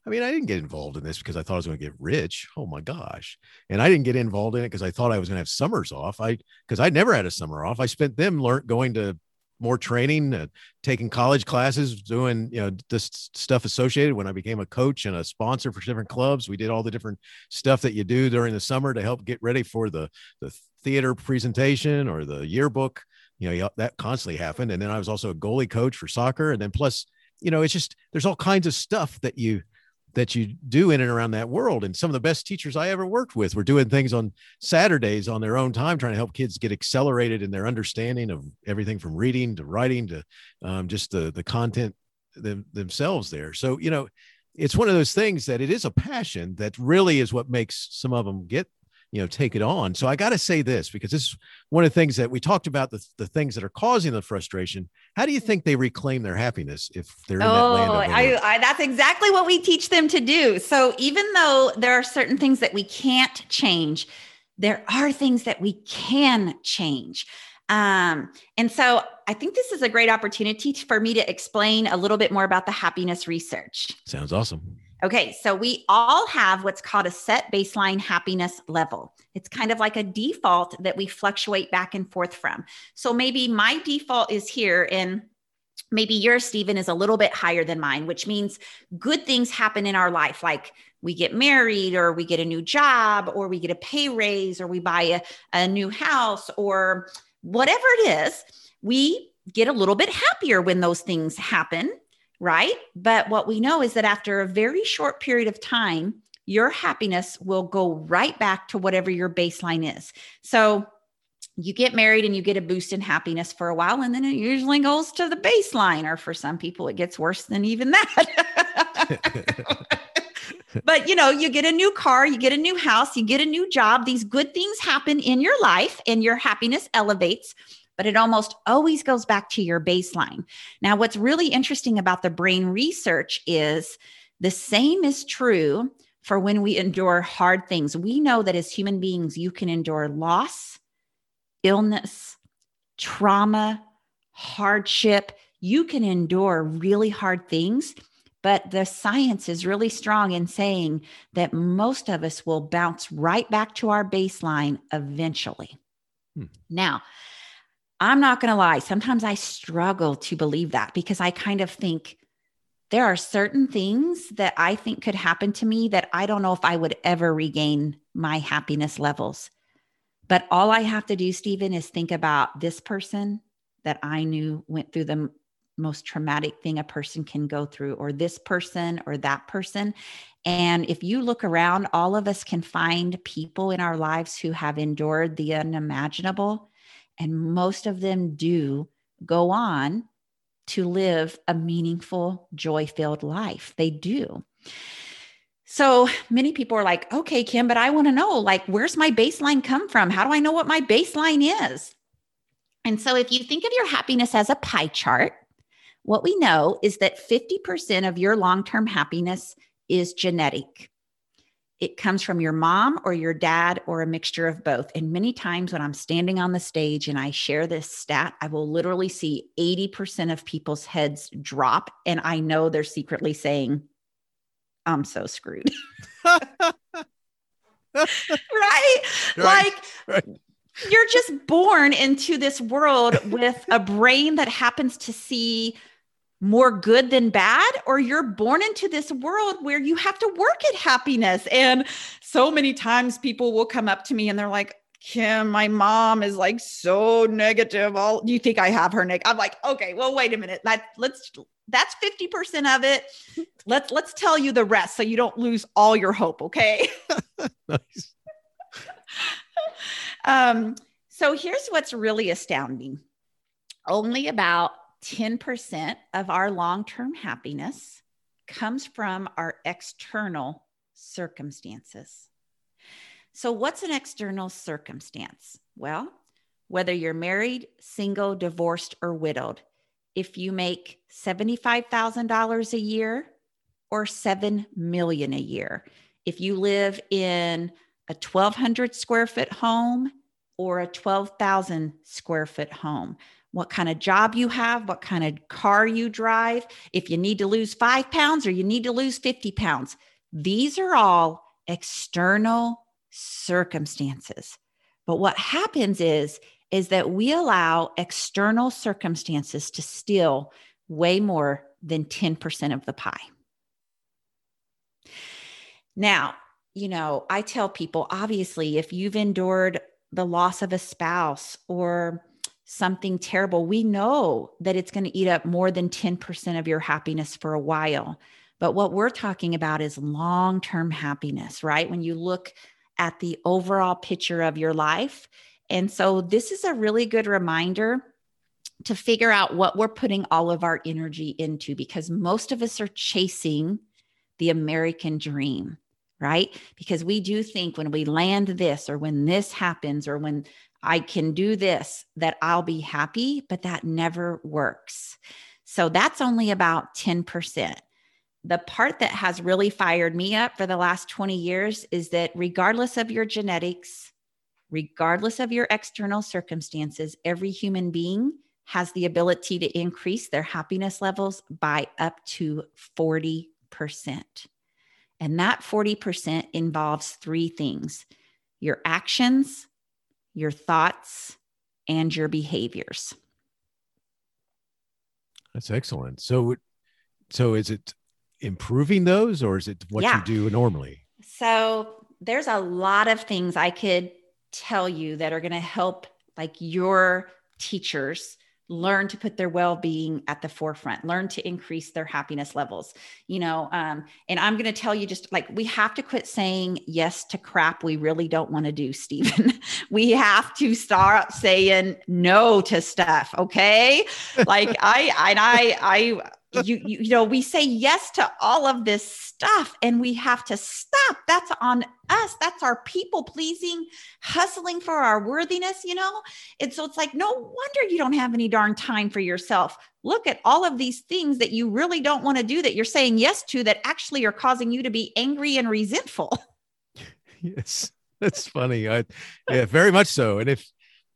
B: I mean, I didn't get involved in this because I thought I was going to get rich. Oh my gosh. And I didn't get involved in it because I thought I was going to have summers off. I, because I never had a summer off. I spent them learn going to more training, uh, taking college classes, doing, you know, this stuff associated when I became a coach and a sponsor for different clubs. We did all the different stuff that you do during the summer to help get ready for the, the theater presentation or the yearbook you know that constantly happened. And then i was also a goalie coach for soccer. And then plus you know it's just there's all kinds of stuff that you that you do in and around that world. And some of the best teachers i ever worked with were doing things on saturdays on their own time trying to help kids get accelerated in their understanding of everything from reading to writing to um, just the the content them, themselves there. So you know it's one of those things that it is a passion that really is what makes some of them get you know take it on so i got to say this because this is one of the things that we talked about the, the things that are causing the frustration how do you think they reclaim their happiness if they're in oh, that land
D: I, I, that's exactly what we teach them to do so even though there are certain things that we can't change there are things that we can change um, and so I think this is a great opportunity for me to explain a little bit more about the happiness research.
B: Sounds awesome.
D: Okay, so we all have what's called a set baseline happiness level. It's kind of like a default that we fluctuate back and forth from. So maybe my default is here and maybe yours, Stephen, is a little bit higher than mine, which means good things happen in our life, like we get married or we get a new job or we get a pay raise or we buy a, a new house or whatever it is, we get a little bit happier when those things happen right? But what we know is that after a very short period of time, your happiness will go right back to whatever your baseline is. So you get married and you get a boost in happiness for a while, and then it usually goes to the baseline, or for some people, it gets worse than even that. but you know, you get a new car, you get a new house, you get a new job. These good things happen in your life, and your happiness elevates but it almost always goes back to your baseline. Now, what's really interesting about the brain research is the same is true for when we endure hard things. We know that as human beings, you can endure loss, illness, trauma, hardship. You can endure really hard things But the science is really strong in saying that most of us will bounce right back to our baseline eventually. Hmm. Now, I'm not going to lie. Sometimes I struggle to believe that because I kind of think there are certain things that I think could happen to me that I don't know if I would ever regain my happiness levels. But all I have to do, Stephen, is think about this person that I knew went through the most traumatic thing a person can go through, or this person or that person. And if you look around, all of us can find people in our lives who have endured the unimaginable. And most of them do go on to live a meaningful, joy filled life. They do. So many people are like, okay, Kim, but I want to know, like, where's my baseline come from? How do I know what my baseline is? And so if you think of your happiness as a pie chart, what we know is that 50% of your long term happiness is genetic. It comes from your mom or your dad or a mixture of both. And many times when I'm standing on the stage and I share this stat, I will literally see 80% of people's heads drop. And I know they're secretly saying, I'm so screwed. right? right? Like, right. you're just born into this world with a brain that happens to see more good than bad or you're born into this world where you have to work at happiness. And so many times people will come up to me and they're like kim my mom is like so negative. All do you think i have her neg i'm like okay well wait a minute. Let, let's that's 50% of it. Let's let's tell you the rest so you don't lose all your hope okay? Nice. Um so here's what's really astounding. Only about 10% of our long term happiness comes from our external circumstances. So, what's an external circumstance? Well, whether you're married, single, divorced, or widowed, if you make $75,000 a year or 7 million a year, if you live in a 1200 square foot home or a 12,000 square foot home, what kind of job you have, what kind of car you drive, if you need to lose five pounds or you need to lose 50 pounds. These are all external circumstances. But what happens is, is that we allow external circumstances to steal way more than 10% of the pie. Now, you know, I tell people obviously, if you've endured the loss of a spouse or something terrible, we know that it's going to eat up more than 10% of your happiness for a while. But what we're talking about is long term happiness, right? When you look at the overall picture of your life. And so this is a really good reminder to figure out what we're putting all of our energy into because most of us are chasing the American dream, right? Because we do think when we land this or when this happens or when I can do this, that I'll be happy, but that never works. So that's only about 10%. The part that has really fired me up for the last 20 years is that regardless of your genetics, regardless of your external circumstances, every human being has the ability to increase their happiness levels by up to 40%. And that 40% involves three things your actions, your thoughts, and your behaviors.
B: That's excellent. So, so is it improving those, or is it what yeah. you do normally?
D: So, there's a lot of things I could tell you that are going to help, like your teachers learn to put their well-being at the forefront learn to increase their happiness levels you know um, and i'm going to tell you just like we have to quit saying yes to crap we really don't want to do stephen. We have to start saying no to stuff okay? Like i and i i you, you you know we say yes to all of this stuff and we have to stop. That's on us. That's our people pleasing hustling for our worthiness you know? And so it's like no wonder you don't have any darn time for yourself. Look at all of these things that you really don't want to do that you're saying yes to that actually are causing you to be angry and resentful.
B: Yes that's funny. I yeah very much so. And if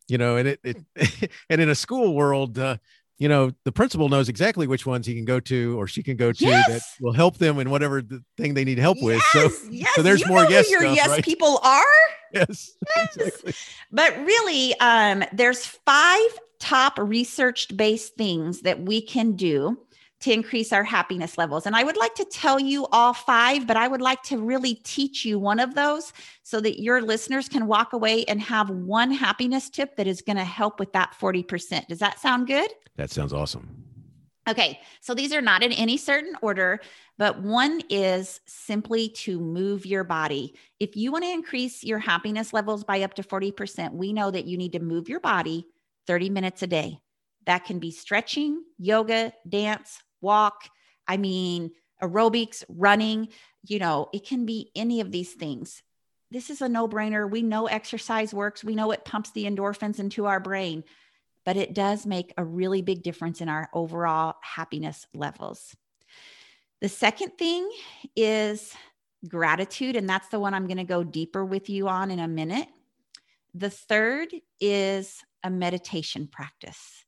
B: you know and it, it and in a school world uh you know, the principal knows exactly which ones he can go to or she can go to
D: Yes.
B: that will help them in whatever the thing they need help with.
D: Yes,
B: So,
D: yes,
B: so there's
D: you
B: more yes
D: your
B: stuff,
D: yes
B: right?
D: people are.
B: yes,
D: Yes.
B: exactly.
D: But really, um, there's five top research based things that we can do to increase our happiness levels. And I would like to tell you all five, but I would like to really teach you one of those so that your listeners can walk away and have one happiness tip that is going to help with that 40%. Does that sound good?
B: That sounds awesome.
D: Okay, so these are not in any certain order, but one is simply to move your body. If you want to increase your happiness levels by up to 40%, we know that you need to move your body 30 minutes a day. That can be stretching, yoga, dance, walk. I mean, aerobics, running, you know, it can be any of these things. This is a no brainer. We know exercise works, we know it pumps the endorphins into our brain but it does make a really big difference in our overall happiness levels. The second thing is gratitude, and that's the one I'm going to go deeper with you on in a minute. The third is a meditation practice.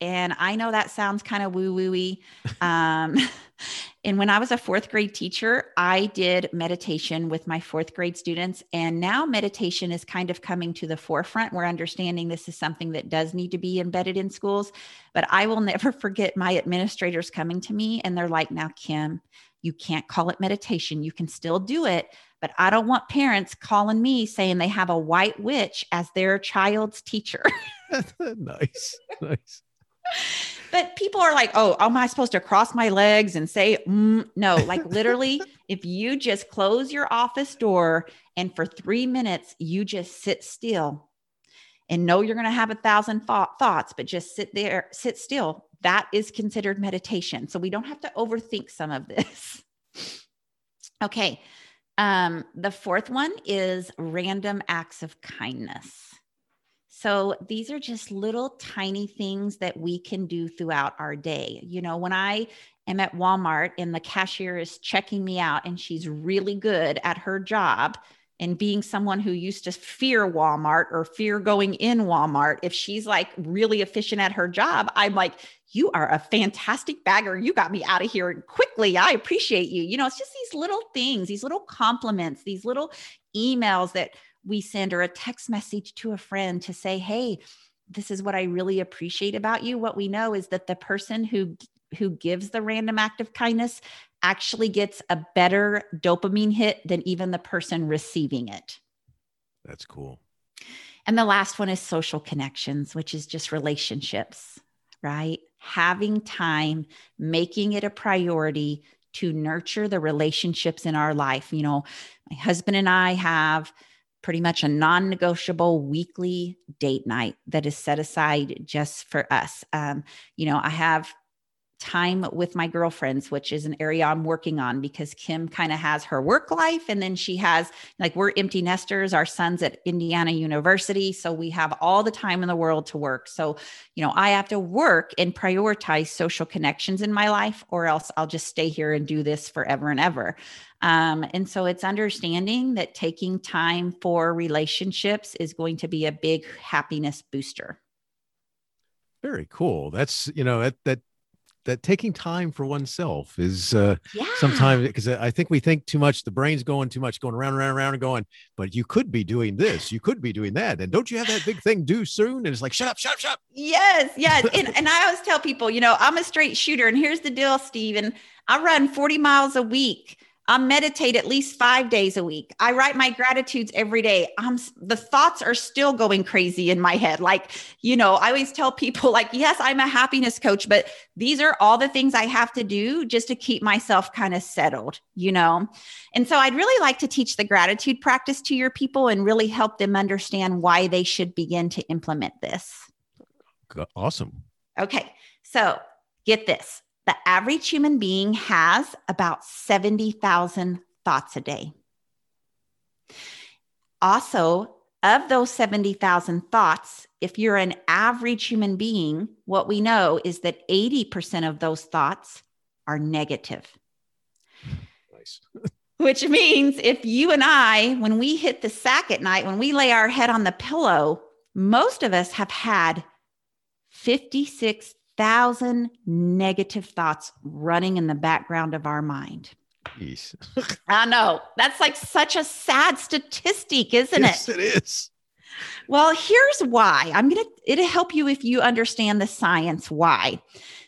D: And I know that sounds kind of woo wooey. Um, and when I was a fourth grade teacher, I did meditation with my fourth grade students. And now meditation is kind of coming to the forefront. We're understanding this is something that does need to be embedded in schools. But I will never forget my administrators coming to me and they're like, now, Kim, you can't call it meditation. You can still do it. But I don't want parents calling me saying they have a white witch as their child's teacher.
B: nice, nice.
D: But people are like, oh, am I supposed to cross my legs and say, mm? no, like literally, if you just close your office door and for three minutes, you just sit still and know you're going to have a thousand thought- thoughts, but just sit there, sit still. That is considered meditation. So we don't have to overthink some of this. okay. Um, the fourth one is random acts of kindness. So these are just little tiny things that we can do throughout our day. You know, when I am at Walmart and the cashier is checking me out and she's really good at her job and being someone who used to fear Walmart or fear going in Walmart, if she's like really efficient at her job, I'm like, you are a fantastic bagger. You got me out of here quickly. I appreciate you. You know, it's just these little things, these little compliments, these little emails that we send or a text message to a friend to say, "Hey, this is what I really appreciate about you." What we know is that the person who who gives the random act of kindness actually gets a better dopamine hit than even the person receiving it.
B: That's cool.
D: And the last one is social connections, which is just relationships, right? Having time, making it a priority to nurture the relationships in our life. You know, my husband and I have pretty much a non negotiable weekly date night that is set aside just for us. Um, you know, I have time with my girlfriends, which is an area I'm working on because Kim kind of has her work life. And then she has, like, we're empty nesters. Our son's at Indiana University. So we have all the time in the world to work. So, you know, I have to work and prioritize social connections in my life, or else I'll just stay here and do this forever and ever. Um, and so it's understanding that taking time for relationships is going to be a big happiness booster.
B: Very cool. That's you know that that that taking time for oneself is uh
D: Yeah.
B: sometimes because I think we think too much. The brain's going too much, going around, around, around, and going. But you could be doing this. You could be doing that. And don't you have that big thing due soon? And it's like, shut up, shut up, shut up.
D: Yes, yes. And, and I always tell people, you know, I'm a straight shooter. And here's the deal, Stephen. I run 40 miles a week. I meditate at least five days a week. I write my gratitudes every day. I'm the thoughts are still going crazy in my head. Like, you know, I always tell people, like, yes, I'm a happiness coach, but these are all the things I have to do just to keep myself kind of settled, you know? And so I'd really like to teach the gratitude practice to your people and really help them understand why they should begin to implement this.
B: Awesome.
D: Okay, so get this the average human being has about 70,000 thoughts a day. Also, of those 70,000 thoughts, if you're an average human being, what we know is that 80% of those thoughts are negative.
B: Nice.
D: Which means if you and I, when we hit the sack at night, when we lay our head on the pillow, most of us have had thousand negative thoughts running in the background of our mind.
B: Jeez.
D: I know. That's like such a sad statistic, isn't
B: yes,
D: it?
B: it is.
D: Well, here's why. I'm going to it'll help you if you understand the science why.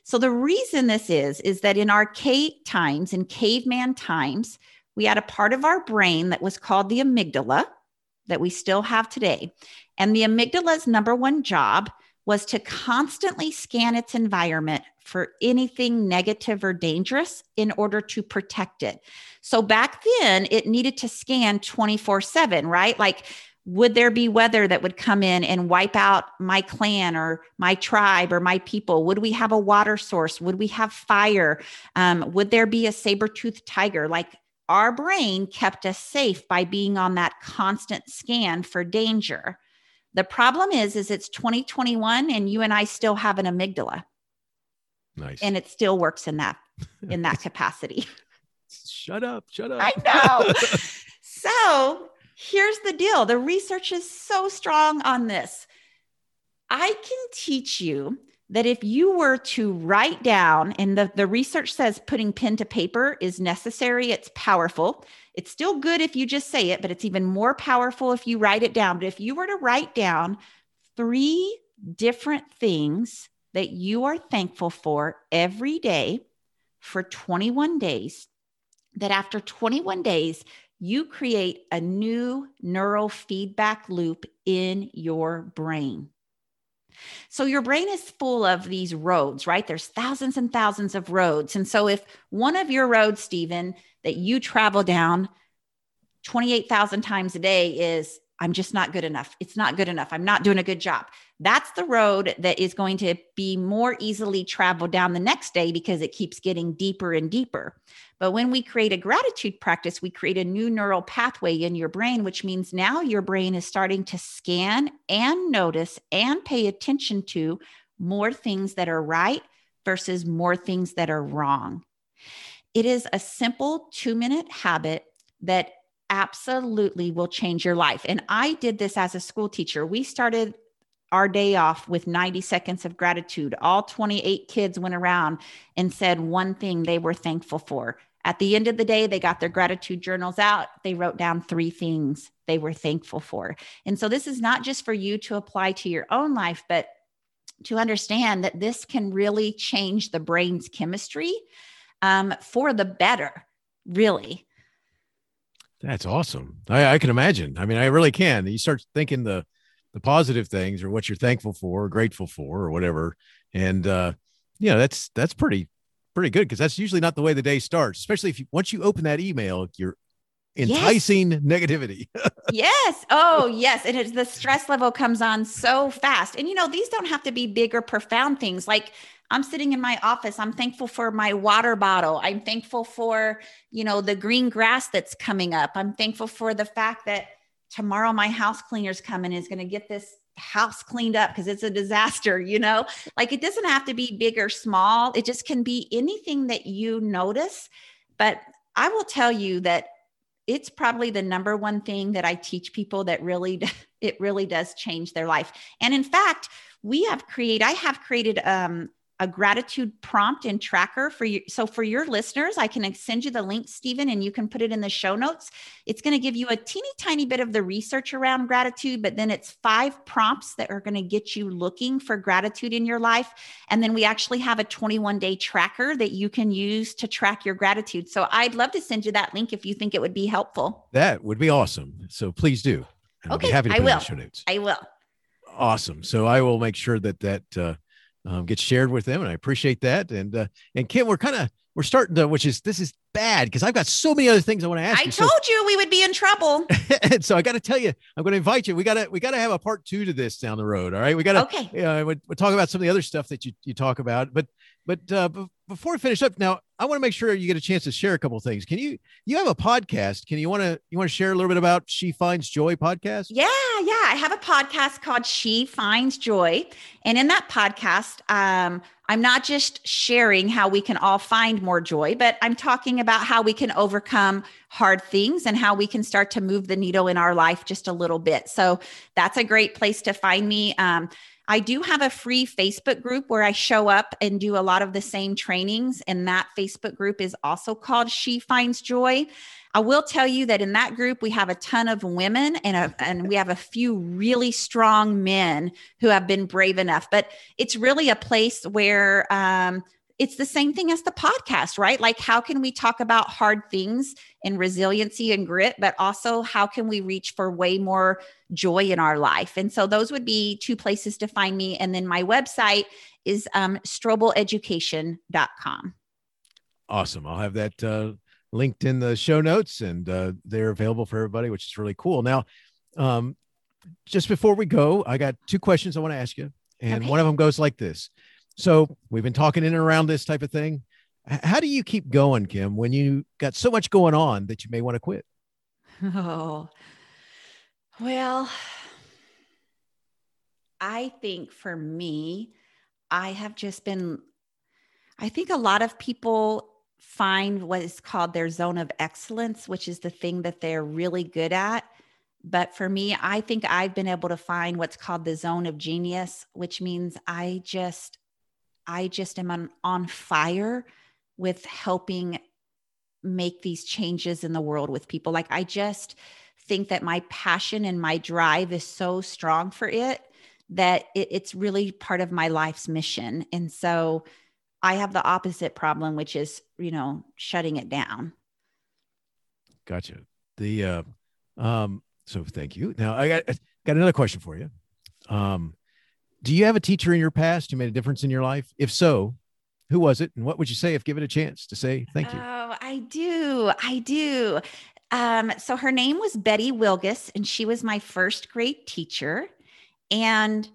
D: So the reason this is is that in archaic times in caveman times, we had a part of our brain that was called the amygdala that we still have today. And the amygdala's number one job was to constantly scan its environment for anything negative or dangerous in order to protect it. So back then, it needed to scan 24 7, right? Like, would there be weather that would come in and wipe out my clan or my tribe or my people? Would we have a water source? Would we have fire? Um, would there be a saber toothed tiger? Like, our brain kept us safe by being on that constant scan for danger. The problem is, is it's 2021 and you and I still have an amygdala.
B: Nice.
D: And it still works in that in that capacity.
B: shut up, shut up.
D: I know. so here's the deal. The research is so strong on this. I can teach you that if you were to write down, and the, the research says putting pen to paper is necessary, it's powerful. It's still good if you just say it, but it's even more powerful if you write it down. But if you were to write down three different things that you are thankful for every day for 21 days, that after 21 days, you create a new neural feedback loop in your brain. So your brain is full of these roads, right? There's thousands and thousands of roads. And so if one of your roads, Stephen, that you travel down 28,000 times a day is I'm just not good enough. It's not good enough. I'm not doing a good job. That's the road that is going to be more easily traveled down the next day because it keeps getting deeper and deeper. But when we create a gratitude practice, we create a new neural pathway in your brain, which means now your brain is starting to scan and notice and pay attention to more things that are right versus more things that are wrong. It is a simple two minute habit that absolutely will change your life. And I did this as a school teacher. We started our day off with 90 seconds of gratitude. All 28 kids went around and said one thing they were thankful for. At the end of the day, they got their gratitude journals out. They wrote down three things they were thankful for. And so, this is not just for you to apply to your own life, but to understand that this can really change the brain's chemistry um, for the better, really.
B: That's awesome. I, I, can imagine. I mean, I really can. You start thinking the the positive things or what you're thankful for, or grateful for, or whatever, and uh, you know that's that's pretty pretty good because that's usually not the way the day starts. Especially if you once you open that email, you're enticing yes. negativity.
D: yes. Oh, yes. And it's the stress level comes on so fast. And you know, these don't have to be big or profound things. Like I'm sitting in my office. I'm thankful for my water bottle. I'm thankful for, you know, the green grass that's coming up. I'm thankful for the fact that tomorrow my house cleaner's coming is going to get this house cleaned up because it's a disaster, you know? Like it doesn't have to be big or small. It just can be anything that you notice. But I will tell you that it's probably the number one thing that I teach people that really it really does change their life. And in fact, we have created I have created um, a gratitude prompt and tracker for you. So for your listeners, I can send you the link, Stephen, and you can put it in the show notes. It's going to give you a teeny tiny bit of the research around gratitude, but then it's five prompts that are going to get you looking for gratitude in your life. And then we actually have a 21 day tracker that you can use to track your gratitude. So I'd love to send you that link if you think it would be helpful.
B: That would be awesome. So please do.
D: And okay, happy to I will. I will.
B: Awesome. So I will make sure that that uh, um, gets shared with them, and I appreciate that. And uh, and Kim, we're kind of we're starting to, which is this is bad because I've got so many other things I want to ask
D: I
B: you.
D: told so, you we would be in trouble.
B: and so I got to tell you, I'm going to invite you. We got to we got to have a part two to this down the road. All right, we got to.
D: Okay.
B: Yeah, we'll, we'll talk about some of the other stuff that you you talk about, but but uh, before we finish up, now I want to make sure you get a chance to share a couple things. Can you you have a podcast? Can you want to you want to share a little bit about She Finds Joy podcast?
D: Yeah, yeah, I have a podcast called She Finds Joy, and in that podcast, um, I'm not just sharing how we can all find more joy, but I'm talking about how we can overcome hard things and how we can start to move the needle in our life just a little bit. So that's a great place to find me. Um, I do have a free Facebook group where I show up and do a lot of the same trainings. And that Facebook group is also called She Finds Joy. I will tell you that in that group, we have a ton of women and, a, and we have a few really strong men who have been brave enough. But it's really a place where um, it's the same thing as the podcast, right? Like, how can we talk about hard things and resiliency and grit, but also how can we reach for way more joy in our life? And so, those would be two places to find me. And then my website is um, strobeleducation.com.
B: Awesome. I'll have that uh, linked in the show notes and uh, they're available for everybody, which is really cool. Now, um, just before we go, I got two questions I want to ask you. And okay. one of them goes like this so we've been talking in and around this type of thing. How do you keep going, Kim, when you got so much going on that you may want to quit?
D: Oh, well, I think for me, I have just been, I think a lot of people find what is called their zone of excellence, which is the thing that they're really good at. But for me, I think I've been able to find what's called the zone of genius, which means I just I just am on, on fire with helping make these changes in the world with people. Like, I just think that my passion and my drive is so strong for it that it, it's really part of my life's mission. And so I have the opposite problem, which is, you know, shutting it down.
B: Gotcha. The, uh, um, so thank you. Now I got, got another question for you. Um, do you have a teacher in your past who made a difference in your life? If so, who was it? And what would you say if given a chance to say thank you?
D: Oh, I do. I do. Um, so her name was Betty Wilgus, and she was my first grade teacher. And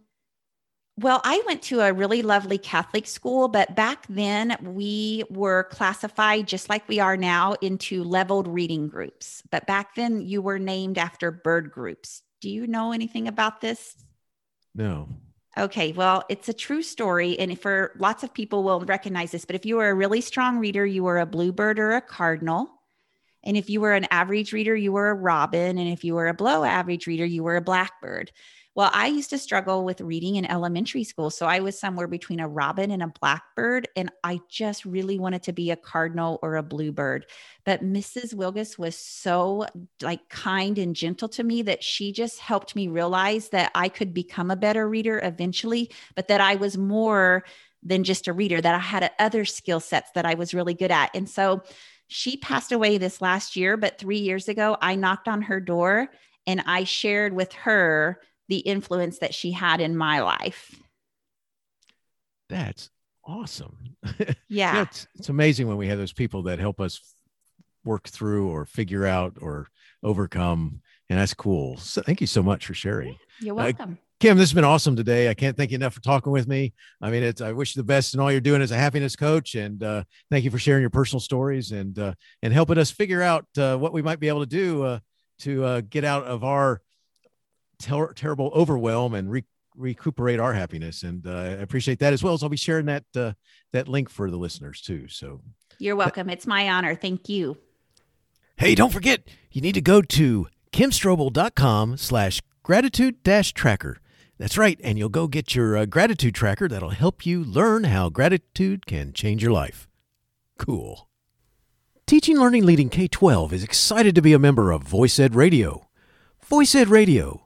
D: well, I went to a really lovely Catholic school, but back then we were classified just like we are now into leveled reading groups. But back then you were named after bird groups. Do you know anything about this?
B: No.
D: Okay, well, it's a true story. And for lots of people will recognize this, but if you were a really strong reader, you were a bluebird or a cardinal. And if you were an average reader, you were a robin. And if you were a below average reader, you were a blackbird. Well, I used to struggle with reading in elementary school. So I was somewhere between a robin and a blackbird. And I just really wanted to be a cardinal or a bluebird. But Mrs. Wilgus was so like kind and gentle to me that she just helped me realize that I could become a better reader eventually, but that I was more than just a reader, that I had other skill sets that I was really good at. And so she passed away this last year, but three years ago, I knocked on her door and I shared with her the influence that she had in my life.
B: That's awesome.
D: Yeah. yeah
B: it's, it's amazing when we have those people that help us work through or figure out or overcome. And that's cool. So thank you so much for sharing.
D: You're welcome. Uh,
B: Kim, this has been awesome today. I can't thank you enough for talking with me. I mean, it's I wish you the best in all you're doing as a happiness coach, and uh, thank you for sharing your personal stories and uh, and helping us figure out uh, what we might be able to do uh, to uh, get out of our ter- terrible overwhelm and re- recuperate our happiness. And uh, I appreciate that as well as I'll be sharing that uh, that link for the listeners too. So
D: you're welcome. It's my honor. Thank you.
B: Hey, don't forget you need to go to kimstrobel.com slash gratitude dash tracker. That's right. And you'll go get your uh, gratitude tracker that'll help you learn how gratitude can change your life. Cool. Teaching Learning Leading K 12 is excited to be a member of Voice Ed Radio. Voice Ed Radio